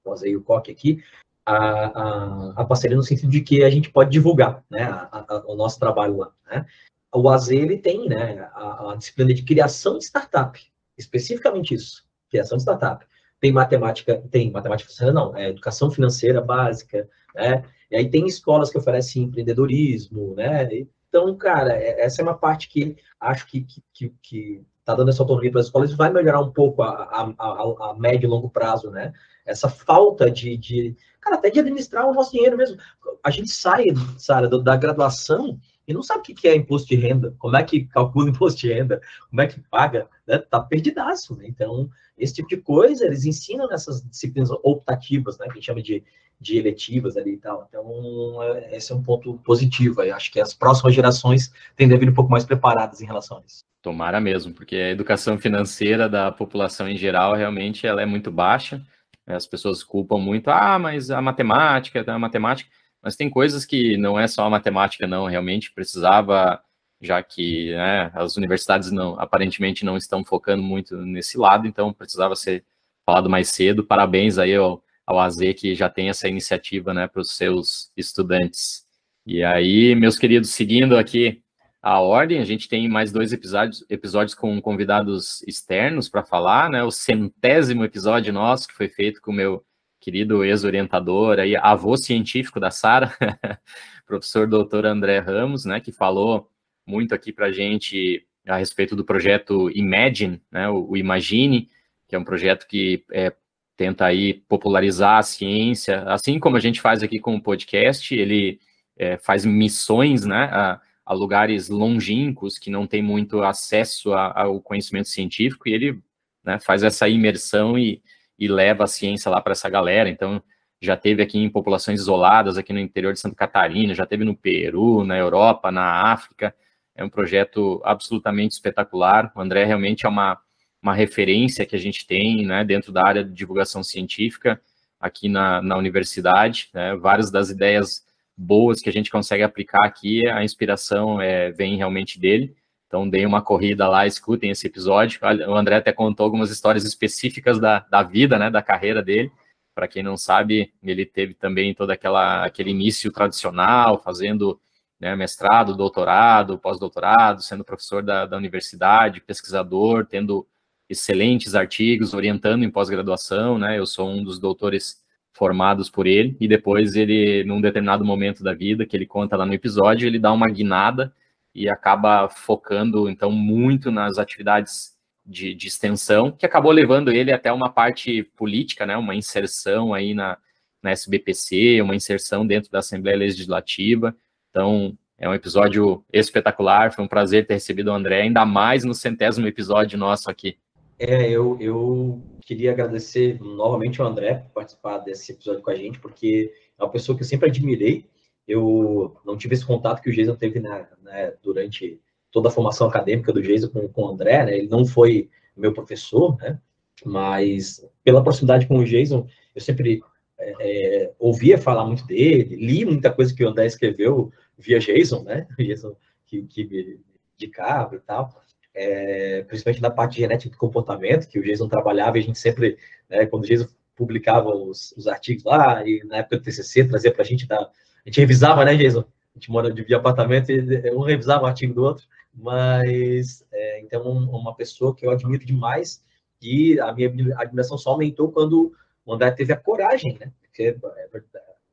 após aí o COC aqui, a, a, a, parceria no sentido de que a gente pode divulgar né, a, o nosso trabalho lá. Né? O AZ ele tem né, a, disciplina de criação de startup, especificamente isso, criação de startup. Tem matemática, tem matemática financeira, não, é educação financeira básica, né? E aí tem escolas que oferecem empreendedorismo, né? E Então, cara, é, essa é uma parte que acho que, que, que, que tá dando essa autonomia para as escolas, vai melhorar um pouco a, a, a, a, médio e longo prazo, né? Essa falta de, de, cara, até de administrar o nosso dinheiro mesmo. A gente sai, Sara, da graduação e não sabe o que é imposto de renda, como é que calcula imposto de renda, como é que paga, né? Tá perdidaço, né? Então, esse tipo de coisa eles ensinam nessas disciplinas optativas, né? Que a gente chama de, de eletivas ali e tal. Então, é, esse é um ponto positivo. Acho que as próximas gerações tendem a vir um pouco mais preparadas em relação a isso. Tomara mesmo, porque a educação financeira da população em geral realmente ela é muito baixa. As pessoas culpam muito, ah, mas a matemática, a matemática. Mas tem coisas que não é só a matemática, não. Realmente precisava, já que né, as universidades não, aparentemente não estão focando muito nesse lado, então precisava ser falado mais cedo. Parabéns aí ao, ao AZ que já tem essa iniciativa né, para os seus estudantes. E aí, meus queridos, seguindo aqui a ordem, a gente tem mais dois episódios, episódios com convidados externos para falar, né? O centésimo episódio nosso, que foi feito com o meu querido ex-orientador, aí, avô científico da Sara, [laughs] professor doutor André Ramos, né, que falou muito aqui para a gente a respeito do projeto Imagine, né, o, Imagine, que é um projeto que é, tenta aí popularizar a ciência, assim como a gente faz aqui com o podcast, ele é, faz missões, né, a, a, lugares longínquos que não tem muito acesso a, ao conhecimento científico, e ele né, faz essa imersão e e leva a ciência lá para essa galera. Então, já teve aqui em populações isoladas, aqui no interior de Santa Catarina, já teve no Peru, na Europa, na África. É um projeto absolutamente espetacular. O André realmente é uma, uma referência que a gente tem né, dentro da área de divulgação científica aqui na, na universidade. Né, várias das ideias boas que a gente consegue aplicar aqui, a inspiração é, vem realmente dele. Então, deem uma corrida lá, escutem esse episódio. O André até contou algumas histórias específicas da, da vida, né, da carreira dele. Para quem não sabe, ele teve também todo aquela, aquele início tradicional, fazendo né, mestrado, doutorado, pós-doutorado, sendo professor da, da universidade, pesquisador, tendo excelentes artigos, orientando em pós-graduação, né? Eu sou um dos doutores formados por ele, e depois ele, num determinado momento da vida, que ele conta lá no episódio, ele dá uma guinada e acaba focando, então, muito nas atividades de, de, extensão, que acabou levando ele até uma parte política, né, uma inserção aí na, na SBPC, uma inserção dentro da Assembleia Legislativa. Então, é um episódio espetacular, foi um prazer ter recebido o André, ainda mais no centésimo episódio nosso aqui. É, eu, eu queria agradecer novamente ao André por participar desse episódio com a gente, porque é uma pessoa que eu sempre admirei, eu não tive esse contato que o Jason teve né, né, durante toda a formação acadêmica do Jason com, com o André, né? Ele não foi meu professor, né? Mas pela proximidade com o Jason, eu sempre é, é, ouvia falar muito dele, li muita coisa que o André escreveu via Jason, né? [laughs] Jason que, que me indicava e tal. É, principalmente na parte de genética do comportamento, que o Jason trabalhava e a gente sempre, né, quando o Jason publicava os, os artigos lá, e na época do TCC, trazia para a gente da, a gente revisava, né, Jason? A gente mora de apartamento e um revisava o artigo do outro, mas é, então uma pessoa que eu admiro demais e a minha admiração só aumentou quando o André teve a coragem, né? Porque é,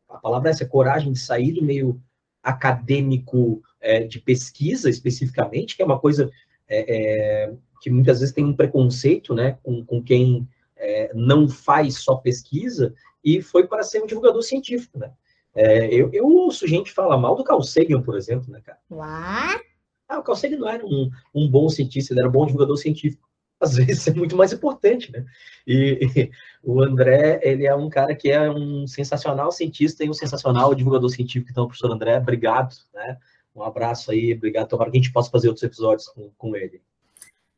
a palavra é essa, coragem de sair do meio acadêmico é, de pesquisa especificamente, que é uma coisa é, é que muitas vezes tem um preconceito, né, com, com quem é, não faz só pesquisa e foi para ser um divulgador científico, né? É, eu, eu ouço gente falar mal do Carl Sagan, por exemplo, né, cara? What? Ah, o Carl Sagan não era um, um bom cientista, ele era um bom divulgador científico. Às [laughs] vezes é muito mais importante, né? E, e, o André, ele é um cara que é um sensacional cientista e um sensacional divulgador científico. Então, professor André, obrigado, né? Um abraço aí, obrigado. Tomara que a gente possa fazer outros episódios com, com ele.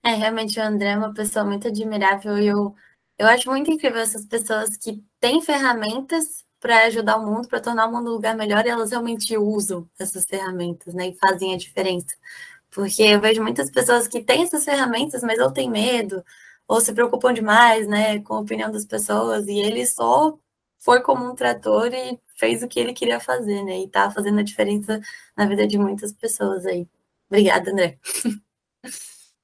É, realmente o André é uma pessoa muito admirável e eu, eu acho muito incrível essas pessoas que têm ferramentas para ajudar o mundo, para tornar o mundo um lugar melhor, e elas realmente usam essas ferramentas, né? E fazem a diferença. Porque eu vejo muitas pessoas que têm essas ferramentas, mas ou têm medo, ou se preocupam demais, né, com a opinião das pessoas, e ele só foi como um trator e fez o que ele queria fazer, né? E tá fazendo a diferença na vida de muitas pessoas aí. Obrigada, André. [laughs]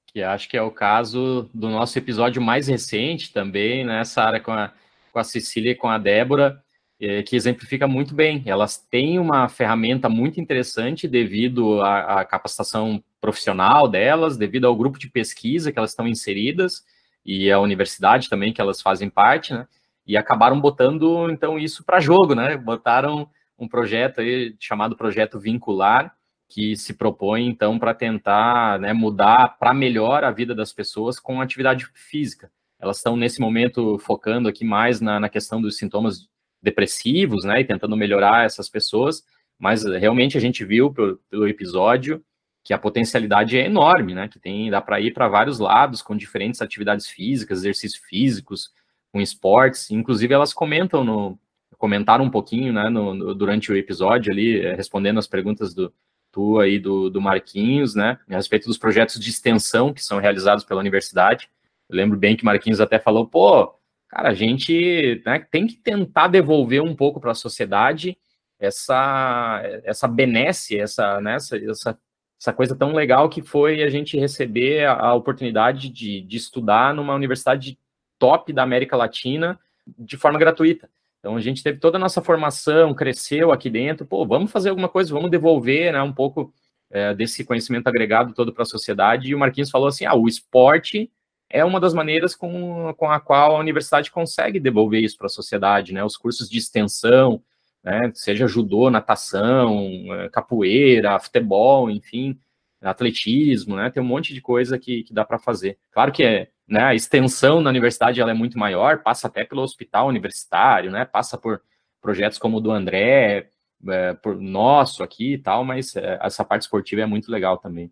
Que acho que é o caso do nosso episódio mais recente também, né, Sara, com a, com a Cecília e com a Débora, é, que exemplifica muito bem. Elas têm uma ferramenta muito interessante devido à, à, capacitação profissional delas, devido ao grupo de pesquisa que elas estão inseridas e a universidade também que elas fazem parte, né? E acabaram botando então isso para jogo, né? Botaram um projeto aí chamado projeto vincular que se propõe então para tentar né, mudar para melhor a vida das pessoas com atividade física. Elas estão nesse momento focando aqui mais na, na questão dos sintomas depressivos, né, e tentando melhorar essas pessoas, mas realmente a gente viu pelo, pelo episódio que a potencialidade é enorme, né, que tem dá para ir para vários lados com diferentes atividades físicas, exercícios físicos, com esportes, inclusive elas comentam no comentaram um pouquinho, né, no, no, durante o episódio ali, eh, respondendo as perguntas do tu aí do, do Marquinhos, né, a respeito dos projetos de extensão que são realizados pela universidade. Eu lembro bem que Marquinhos até falou, pô, cara, a gente né, tem que tentar devolver um pouco para a sociedade essa essa benesse, essa, né, essa, essa, essa coisa tão legal que foi a gente receber a, a oportunidade de, de estudar numa universidade top da América Latina de forma gratuita. Então a gente teve toda a nossa formação, cresceu aqui dentro, pô, vamos fazer alguma coisa, vamos devolver né, um pouco é, desse conhecimento agregado todo para a sociedade. E o Marquinhos falou assim: ah, o esporte é uma das maneiras com, com a qual a universidade consegue devolver isso para a sociedade, né? Os cursos de extensão, né? Seja judô, natação, é, capoeira, futebol, enfim, atletismo, né? Tem um monte de coisa que, que dá para fazer. Claro que é, né? A extensão na universidade ela é muito maior, passa até pelo hospital universitário, né? Passa por projetos como o do André, é, por nosso aqui e tal, mas é, essa parte esportiva é muito legal também.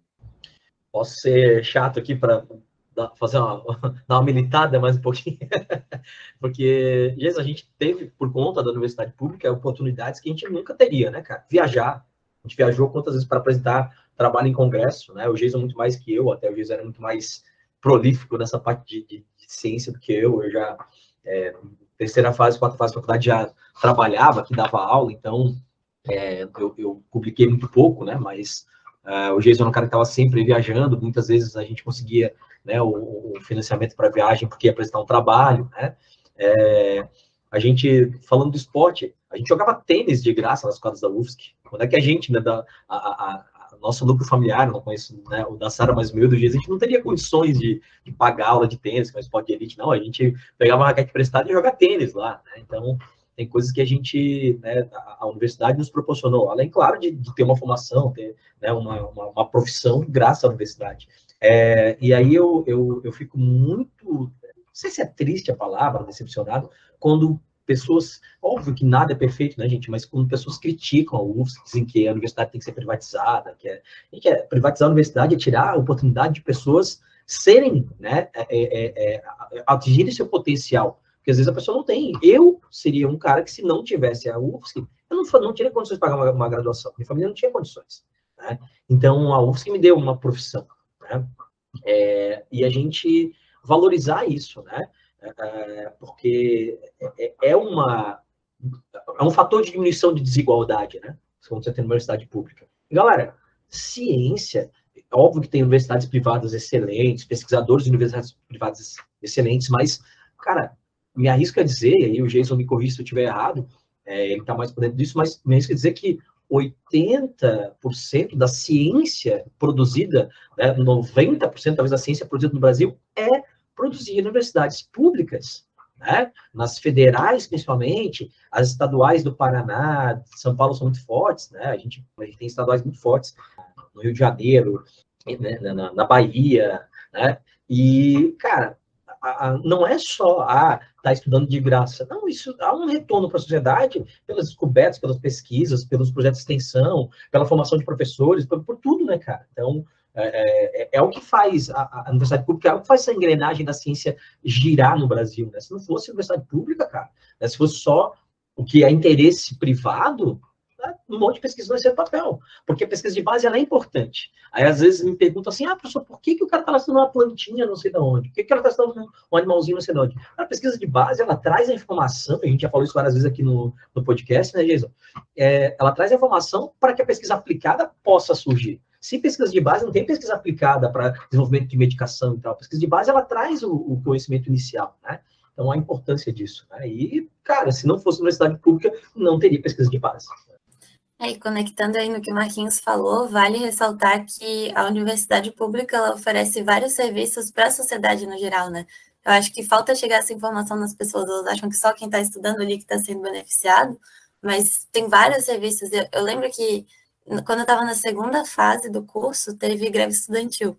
Posso ser chato aqui para fazer uma, [laughs] dar uma militada mais um pouquinho, [laughs] porque Jesus, a gente teve, por conta da universidade pública, oportunidades que a gente nunca teria, né, cara? Viajar. A gente viajou quantas vezes para apresentar trabalho em congresso, né? O Jason muito mais que eu, até o Jason era muito mais prolífico nessa parte de, de, de ciência do que eu. Eu já, é, terceira fase, quarta fase da faculdade, já trabalhava, que dava aula, então é, eu, eu publiquei muito pouco, né? Mas uh, o Jason é um cara que estava sempre viajando, muitas vezes a gente conseguia né, o, o financiamento para viagem porque ia apresentar um trabalho, né? É, a gente, falando do esporte, a gente jogava tênis de graça nas quadras da UFSC. Quando é que a gente, né, da, a, a, a nosso núcleo familiar, não conheço né, o da Sara, mas o meu do Giz, a gente não teria condições de, de pagar aula de tênis, que é esporte de elite, não. A gente pegava uma raquete prestada e jogava tênis lá, né? Então, tem coisas que a gente, né, a, universidade nos proporcionou, além, claro, de, de ter uma formação, ter né, uma, uma, uma, profissão graças à universidade. É, e aí eu, eu, eu fico muito, não sei se é triste a palavra, decepcionado, quando pessoas, óbvio que nada é perfeito, né, gente, mas quando pessoas criticam a UFSC, dizem que a universidade tem que ser privatizada, que é, que é privatizar a universidade é tirar a oportunidade de pessoas serem, né, é, é, é, atingirem seu potencial, porque às vezes a pessoa não tem. Eu seria um cara que se não tivesse a UFSC, eu não, não teria condições de pagar uma, uma graduação, minha família não tinha condições, né? Então, a UFSC me deu uma profissão, né? É, e a gente valorizar isso, né? É, porque é, é, uma, é um fator de diminuição de desigualdade, né? Quando você tem universidade pública. galera, ciência, óbvio que tem universidades privadas excelentes, pesquisadores de universidades privadas excelentes, mas, cara, me arrisco a dizer, e aí o Jason me corrija se eu estiver errado, é, ele está mais por dentro disso, mas me arrisco a dizer que 80% da ciência produzida, né, 90% talvez da ciência produzida no Brasil é produzida em universidades públicas, né? nas federais principalmente, as estaduais do Paraná, de São Paulo são muito fortes, né? a, gente, a gente tem estaduais muito fortes no Rio de Janeiro, né? na, na Bahia, né? e, cara, a, a, não é só a ah, tá estudando de graça. Não, isso há um retorno para a sociedade pelas descobertas, pelas pesquisas, pelos projetos de extensão, pela formação de professores, por, por tudo, né, cara? Então, é, é, é, o que faz a, a, universidade pública, é o que faz essa engrenagem da ciência girar no Brasil, né? Se não fosse a universidade pública, cara, né? se fosse só o que é interesse privado, um monte de pesquisa vai ser papel, porque a pesquisa de base ela é importante. Aí às vezes me perguntam assim, ah, professor, por que, que o cara está estudando uma plantinha não sei de onde? Por que, que ela está estudando um animalzinho não sei de onde? A pesquisa de base, ela traz a informação, a gente já falou isso várias vezes aqui no, no podcast, né, Jason? É, ela traz a informação para que a pesquisa aplicada possa surgir. Se pesquisa de base, não tem pesquisa aplicada para desenvolvimento de medicação e tal. A pesquisa de base, ela traz o, o conhecimento inicial, né? Então, a importância disso. Né? Cara, se não fosse universidade pública, não teria pesquisa de base. É, e conectando aí no que o Marquinhos falou, vale ressaltar que a universidade pública ela oferece vários serviços para a sociedade no geral, né? Eu acho que falta chegar essa informação nas pessoas, elas acham que só quem está estudando ali que está sendo beneficiado, mas tem vários serviços. Eu, eu lembro que quando eu estava na segunda fase do curso, teve greve estudantil.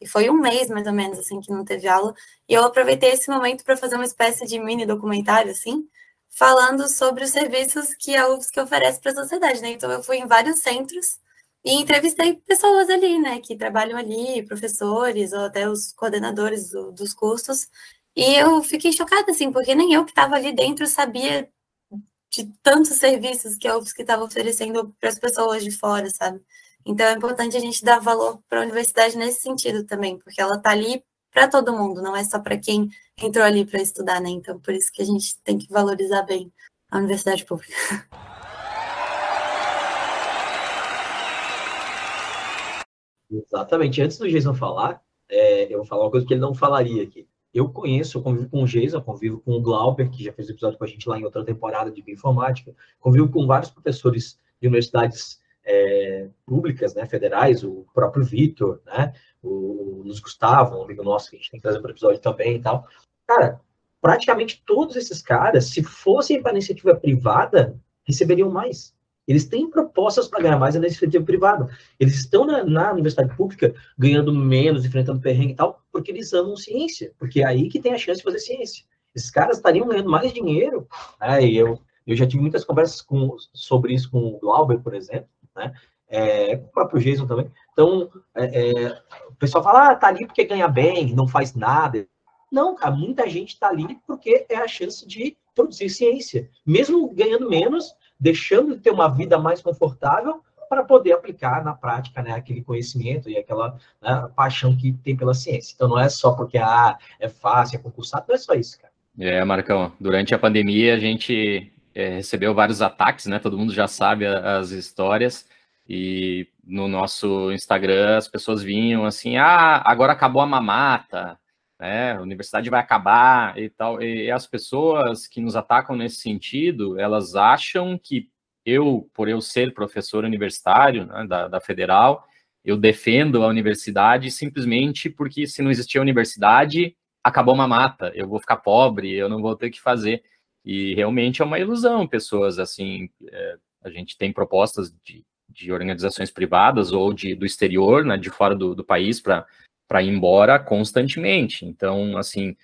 E foi um mês, mais ou menos, assim, que não teve aula. E eu aproveitei esse momento para fazer uma espécie de mini documentário, assim, falando sobre os serviços que a UFSC oferece para a sociedade, né? Então, eu fui em vários centros e entrevistei pessoas ali, né, que trabalham ali, professores ou até os coordenadores do, dos cursos. E eu fiquei chocada, assim, porque nem eu que estava ali dentro sabia de tantos serviços que a UFSC estava oferecendo para as pessoas de fora, sabe? Então é importante a gente dar valor para a universidade nesse sentido também, porque ela está ali para todo mundo, não é só para quem entrou ali para estudar, né? Então por isso que a gente tem que valorizar bem a universidade pública. Exatamente. Antes do Jason falar, é, eu vou falar uma coisa que ele não falaria aqui. Eu conheço, eu convivo com o Jason, convivo com o Glauber, que já fez episódio com a gente lá em outra temporada de bioinformática, convivo com vários professores de universidades é, públicas, né, federais, o próprio Vitor, né, o, Luiz Gustavo, um amigo nosso que a gente tem que trazer para o episódio também e tal. Cara, praticamente todos esses caras, se fossem para iniciativa privada, receberiam mais. Eles têm propostas para ganhar mais na iniciativa privada. Eles estão na, na, universidade pública ganhando menos, enfrentando perrengue e tal, porque eles amam ciência. Porque é aí que tem a chance de fazer ciência. Esses caras estariam ganhando mais dinheiro. Né? E eu, eu já tive muitas conversas com, sobre isso com o Glauber, por exemplo, né? É, o próprio Jason também. Então, é, é, o pessoal fala, ah, tá ali porque ganha bem, não faz nada. Não, cara, muita gente está ali porque é a chance de produzir ciência. Mesmo ganhando menos, deixando de ter uma vida mais confortável para poder aplicar na prática né, aquele conhecimento e aquela né, paixão que tem pela ciência. Então não é só porque ah, é fácil, é concursado, não é só isso, cara. É, Marcão, durante a pandemia a gente é, recebeu vários ataques, né? Todo mundo já sabe as histórias. E no nosso Instagram as pessoas vinham assim: ah, agora acabou a mamata, né? A universidade vai acabar e tal. E as pessoas que nos atacam nesse sentido, elas acham que eu, por eu ser professor universitário né, da, da federal, eu defendo a universidade simplesmente porque se não existir a universidade, acabou uma mata, eu vou ficar pobre, eu não vou ter o que fazer. E realmente é uma ilusão, pessoas assim, é, a gente tem propostas de, de organizações privadas ou de, do exterior, né, de fora do, do país, para ir embora constantemente. Então, assim,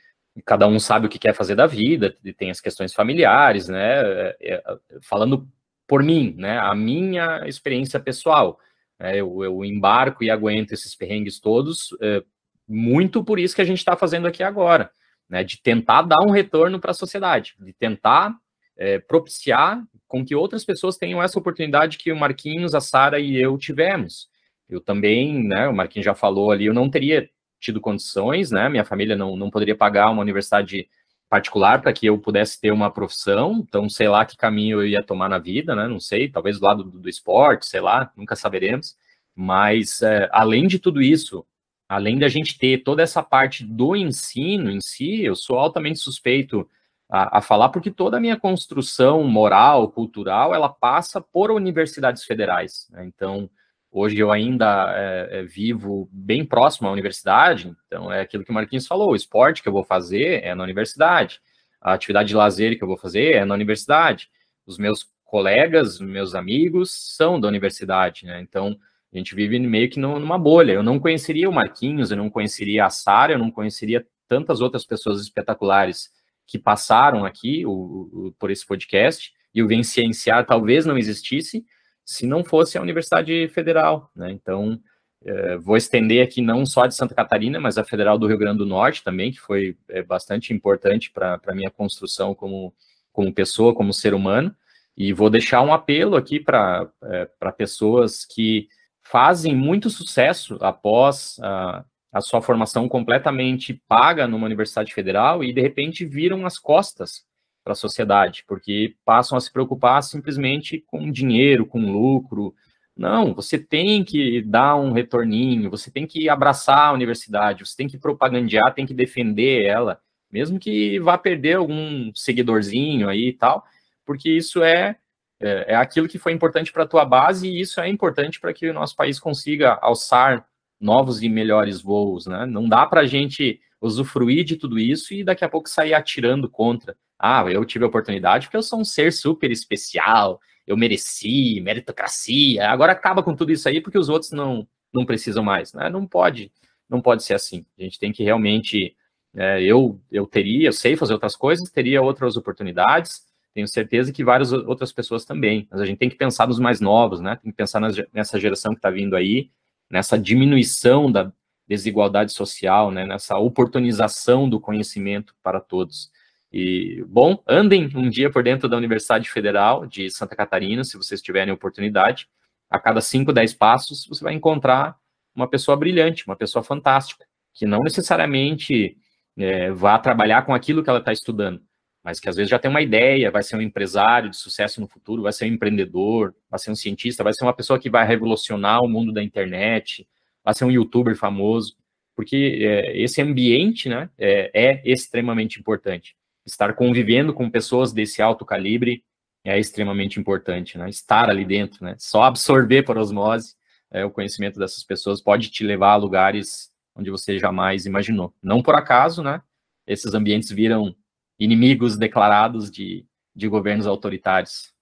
cada um sabe o que quer fazer da vida, tem as questões familiares, né? É, é, falando por mim, né? A minha experiência pessoal. É, eu, eu, embarco e aguento esses perrengues todos, é, muito por isso que a gente está fazendo aqui agora, né? De tentar dar um retorno para a sociedade, de tentar é, propiciar com que outras pessoas tenham essa oportunidade que o Marquinhos, a Sara e eu tivemos. Eu também, né, o Marquinhos já falou ali, eu não teria tido condições, né, minha família não, não poderia pagar uma universidade particular para que eu pudesse ter uma profissão, então sei lá que caminho eu ia tomar na vida, né, não sei, talvez do lado do, do esporte, sei lá, nunca saberemos, mas é, além de tudo isso, além da gente ter toda essa parte do ensino em si, eu sou altamente suspeito a, a, falar, porque toda a minha construção moral, cultural, ela passa por universidades federais. Né? Então, Hoje eu ainda é, é, vivo bem próximo à universidade, então é aquilo que o Marquinhos falou: o esporte que eu vou fazer é na universidade, a atividade de lazer que eu vou fazer é na universidade, os meus colegas, meus amigos são da universidade, né? Então a gente vive meio que numa bolha. Eu não conheceria o Marquinhos, eu não conheceria a Sara, eu não conheceria tantas outras pessoas espetaculares que passaram aqui o, o, por esse podcast, e o Vencienciar talvez não existisse se não fosse a Universidade Federal, né? Então, é, vou estender aqui não só de Santa Catarina, mas a Federal do Rio Grande do Norte também, que foi é, bastante importante para a minha construção como, como pessoa, como ser humano. E vou deixar um apelo aqui para é, pessoas que fazem muito sucesso após a, a sua formação completamente paga numa universidade federal e, de repente, viram as costas para a sociedade, porque passam a se preocupar simplesmente com dinheiro, com lucro. Não, você tem que dar um retorninho, você tem que abraçar a universidade, você tem que propagandear, tem que defender ela, mesmo que vá perder algum seguidorzinho aí e tal, porque isso é, é, é aquilo que foi importante para a tua base e isso é importante para que o nosso país consiga alçar novos e melhores voos, né? Não dá para a gente usufruir de tudo isso e daqui a pouco sair atirando contra. Ah, eu tive a oportunidade porque eu sou um ser super especial, eu mereci, meritocracia. Agora acaba com tudo isso aí porque os outros não não precisam mais, né? Não pode, não pode ser assim. A gente tem que realmente, é, eu eu teria, eu sei fazer outras coisas, teria outras oportunidades. Tenho certeza que várias outras pessoas também. Mas a gente tem que pensar nos mais novos, né? Tem que pensar nessa geração que está vindo aí, nessa diminuição da desigualdade social, né? Nessa oportunização do conhecimento para todos. E, bom, andem um dia por dentro da Universidade Federal de Santa Catarina, se vocês tiverem oportunidade. A cada 5, 10 passos, você vai encontrar uma pessoa brilhante, uma pessoa fantástica, que não necessariamente é, vá trabalhar com aquilo que ela está estudando, mas que às vezes já tem uma ideia, vai ser um empresário de sucesso no futuro, vai ser um empreendedor, vai ser um cientista, vai ser uma pessoa que vai revolucionar o mundo da internet, vai ser um youtuber famoso, porque é, esse ambiente né, é, é extremamente importante estar convivendo com pessoas desse alto calibre é extremamente importante, né? Estar ali dentro, né? Só absorver por osmose é, o conhecimento dessas pessoas pode te levar a lugares onde você jamais imaginou. Não por acaso, né? Esses ambientes viram inimigos declarados de, de governos autoritários.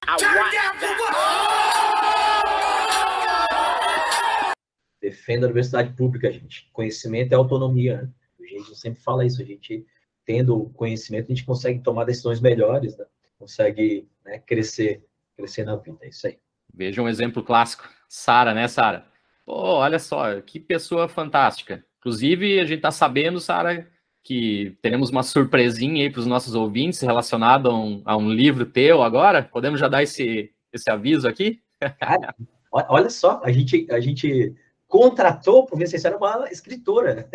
Defenda a universidade pública, gente. Conhecimento é autonomia. Né? A gente sempre fala isso. A gente tendo conhecimento, a gente consegue tomar decisões melhores, né? consegue né, crescer, crescer na vida. É isso aí. Veja um exemplo clássico. Sara, né, Sara? Pô, olha só, que pessoa fantástica. Inclusive, a gente está sabendo, Sara, que teremos uma surpresinha aí para os nossos ouvintes relacionado a um, a um, livro teu agora. Podemos já dar esse, esse aviso aqui? [laughs] Cara, olha só, a gente, a gente contratou por ver se era uma escritora.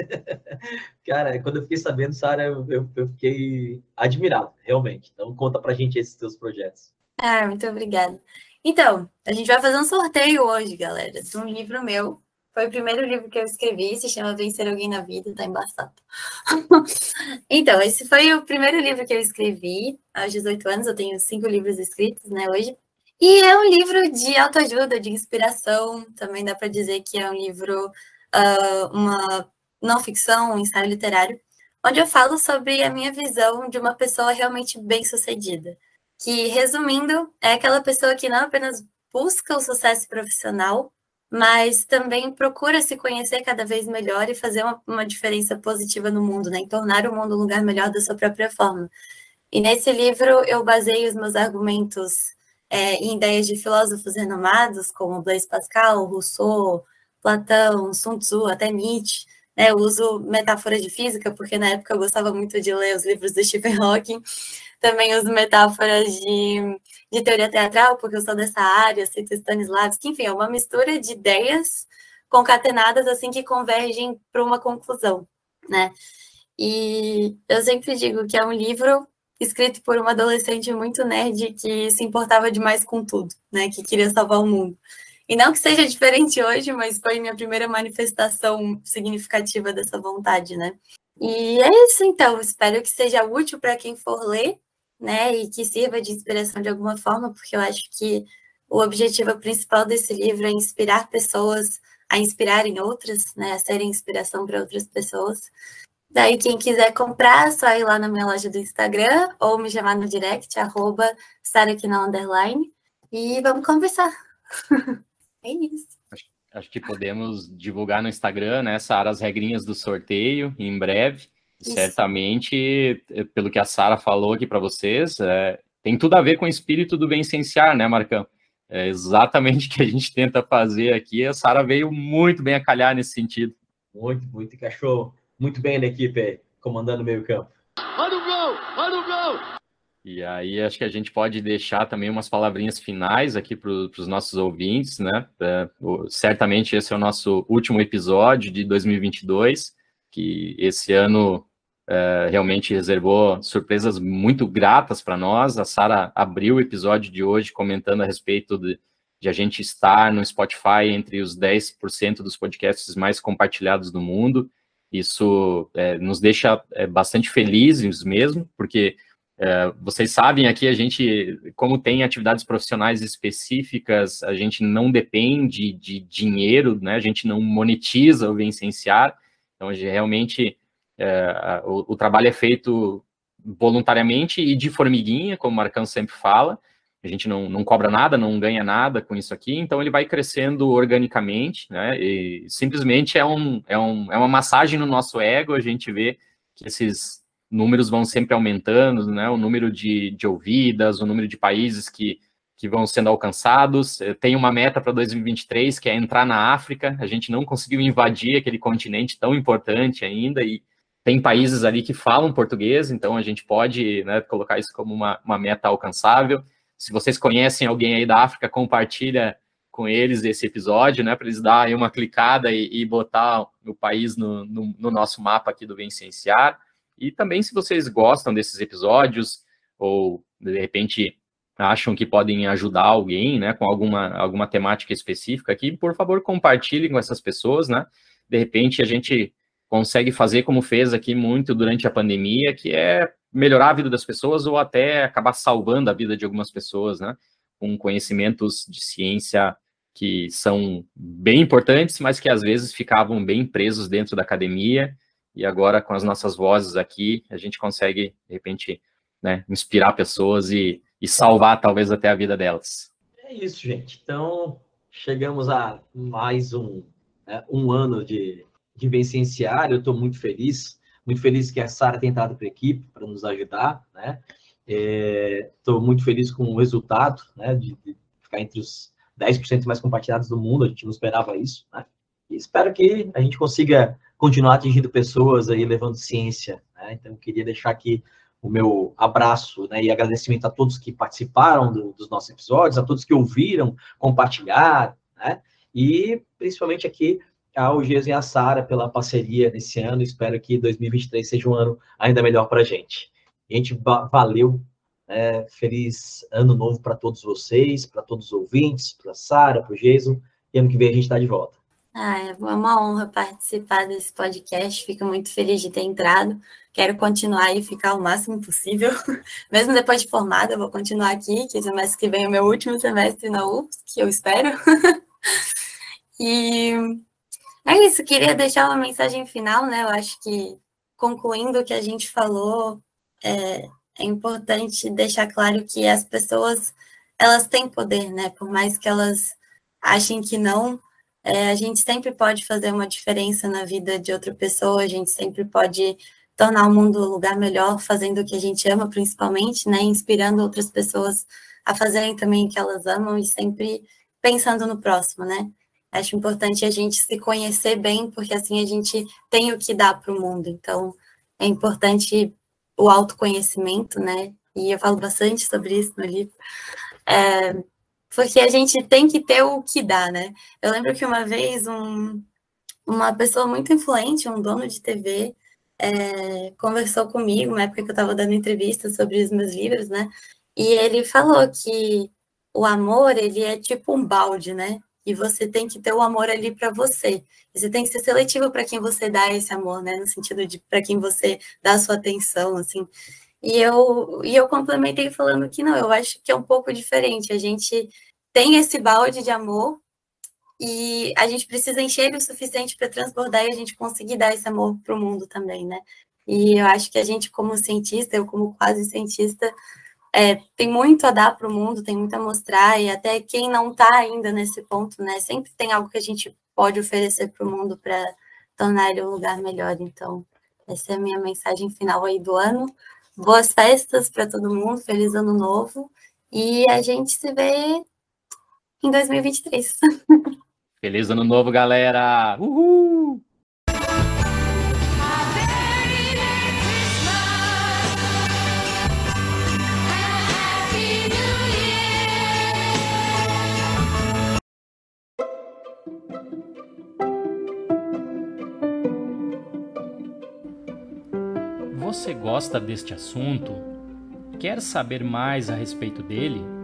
[laughs] Cara, quando eu fiquei sabendo, Sara, eu, eu, fiquei admirado, realmente. Então, conta pra gente esses teus projetos. Ah, muito obrigada. Então, a gente vai fazer um sorteio hoje, galera, de um livro meu. Foi o primeiro livro que eu escrevi, se chama Vencer Alguém na Vida, tá embaçado. [laughs] então, esse foi o primeiro livro que eu escrevi aos 18 anos, eu tenho cinco livros escritos, né, hoje. E é um livro de autoajuda, de inspiração, também dá para dizer que é um livro, uh, uma não ficção, um ensaio literário, onde eu falo sobre a minha visão de uma pessoa realmente bem-sucedida. Que, resumindo, é aquela pessoa que não apenas busca o sucesso profissional, mas também procura se conhecer cada vez melhor e fazer uma, uma diferença positiva no mundo, né? Em tornar o mundo um lugar melhor da sua própria forma. E nesse livro eu baseio os meus argumentos é, em ideias de filósofos renomados como Blaise Pascal, Rousseau, Platão, Sun Tzu, até Nietzsche. Né? Eu uso metáfora de física, porque na época eu gostava muito de ler os livros do Stephen Hawking. Também uso metáforas de, de teoria teatral, porque eu sou dessa área, cito Stanislavski. Enfim, é uma mistura de ideias concatenadas assim que convergem para uma conclusão, né? E eu sempre digo que é um livro escrito por uma adolescente muito nerd que se importava demais com tudo, né? Que queria salvar o mundo. E não que seja diferente hoje, mas foi minha primeira manifestação significativa dessa vontade, né? E é isso, então. Espero que seja útil para quem for ler, né? E que sirva de inspiração de alguma forma, porque eu acho que o objetivo principal desse livro é inspirar pessoas a inspirarem outras, né? A serem inspiração para outras pessoas. Daí, quem quiser comprar, é só ir lá na minha loja do Instagram ou me chamar no direct, arroba underline, e vamos conversar. [laughs] é isso. Acho, acho, que podemos divulgar no Instagram, né, Sara, as regrinhas do sorteio em breve. Isso. Certamente, eh, pelo que a Sara falou aqui para vocês, é, tem tudo a ver com o espírito do Vencenciar, né, Marcão? É exatamente [laughs] o que a gente tenta fazer aqui. A Sara veio muito bem a calhar nesse sentido. Muito, muito. Encaixou muito bem na equipe, comandando o meio campo. Olha o gol! Olha o gol! E aí acho que a gente pode deixar também umas palavrinhas finais aqui para os nossos ouvintes, né? É, certamente esse é o nosso último episódio de 2022, que esse ano é, realmente reservou surpresas muito gratas para nós. A Sara abriu o episódio de hoje comentando a respeito de, de a gente estar no Spotify entre os 10% dos podcasts mais compartilhados do mundo. Isso é, nos deixa é, bastante felizes mesmo, porque é, vocês sabem aqui a gente, como tem atividades profissionais específicas, a gente não depende de dinheiro, né? A gente não monetiza o Vencenciar, então realmente é, o, o, trabalho é feito voluntariamente e de formiguinha, como o Marcão sempre fala. A gente não, não cobra nada, não ganha nada com isso aqui, então ele vai crescendo organicamente, né? E simplesmente é, um, é, um, é uma massagem no nosso ego, a gente vê que esses números vão sempre aumentando, né? O número de, de ouvidas, o número de países que, que vão sendo alcançados. Tem uma meta para 2023 que é entrar na África. A gente não conseguiu invadir aquele continente tão importante ainda e tem países ali que falam português, então a gente pode né, colocar isso como uma, uma meta alcançável. Se vocês conhecem alguém aí da África, compartilha com eles esse episódio, né, para eles darem uma clicada e, e botar o país no, no, no, nosso mapa aqui do Vencenciar. E também, se vocês gostam desses episódios, ou de repente acham que podem ajudar alguém, né, com alguma, alguma temática específica aqui, por favor, compartilhem com essas pessoas, né? De repente a gente consegue fazer como fez aqui muito durante a pandemia, que é melhorar a vida das pessoas ou até acabar salvando a vida de algumas pessoas, né? Com conhecimentos de ciência que são bem importantes, mas que às vezes ficavam bem presos dentro da academia e agora, com as nossas vozes aqui, a gente consegue, de repente, né, inspirar pessoas e, e salvar talvez até a vida delas. É isso, gente. Então, chegamos a mais um, né, um ano de, de vivenciar. Eu estou muito feliz, muito feliz que a Sara tenha entrado para a equipe para nos ajudar, né? Estou é, muito feliz com o resultado, né? De, de ficar entre os 10% mais compartilhados do mundo, a gente não esperava isso, né? E espero que a gente consiga continuar atingindo pessoas aí, levando ciência. Né? Então, queria deixar aqui o meu abraço né, e agradecimento a todos que participaram do, dos nossos episódios, a todos que ouviram, compartilharam, né? E principalmente aqui ao Geso e a Sara pela parceria nesse ano. Espero que 2023 seja um ano ainda melhor para a gente. Gente, valeu. Né? feliz ano novo para todos vocês, para todos os ouvintes, para Sara, para o Geso. E ano que vem a gente está de volta. Ah, é uma honra participar desse podcast. Fico muito feliz de ter entrado. Quero continuar e ficar o máximo possível. [laughs] Mesmo depois de formada, vou continuar aqui, que semestre que vem é o meu último semestre na UFS, que eu espero. [laughs] e é isso, queria deixar uma mensagem final, né? Eu acho que, concluindo o que a gente falou, é, é importante deixar claro que as pessoas, elas têm poder, né? Por mais que elas achem que não, é, a gente sempre pode fazer uma diferença na vida de outra pessoa, a gente sempre pode tornar o mundo um lugar melhor, fazendo o que a gente ama, principalmente, né? Inspirando outras pessoas a fazerem também o que elas amam e sempre pensando no próximo, né? Acho importante a gente se conhecer bem, porque assim a gente tem o que dar para o mundo. Então, é importante o autoconhecimento, né? E eu falo bastante sobre isso no livro. É, porque a gente tem que ter o que dá, né? Eu lembro que uma vez um, uma pessoa muito influente, um dono de TV, é, conversou comigo, na época que eu estava dando entrevista sobre os meus livros, né? E ele falou que o amor, ele é tipo um balde, né? E você tem que ter o amor ali para você. Você tem que ser seletivo para quem você dá esse amor, né? No sentido de para quem você dá a sua atenção, assim. E eu, e eu complementei falando que não, eu acho que é um pouco diferente. A gente tem esse balde de amor e a gente precisa encher ele o suficiente para transbordar e a gente conseguir dar esse amor para o mundo também, né? E eu acho que a gente, como cientista, eu como quase cientista, é, tem muito a dar para o mundo, tem muito a mostrar, e até quem não está ainda nesse ponto, né? Sempre tem algo que a gente pode oferecer para o mundo para tornar ele um lugar melhor. Então, essa é a minha mensagem final aí do ano boas festas para todo mundo, feliz ano novo e a gente se vê em 2023. Feliz ano novo, galera! Uhul! Você gosta deste assunto? Quer saber mais a respeito dele?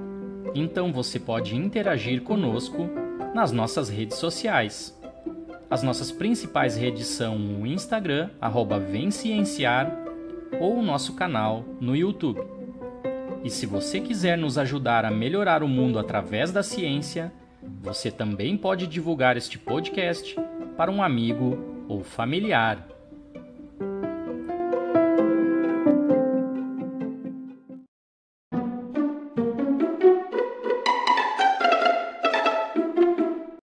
Então você pode interagir conosco nas nossas redes sociais. As nossas principais redes são o Instagram, arroba Vencienciar, ou o nosso canal no YouTube. E se você quiser nos ajudar a melhorar o mundo através da ciência, você também pode divulgar este podcast para um amigo ou familiar.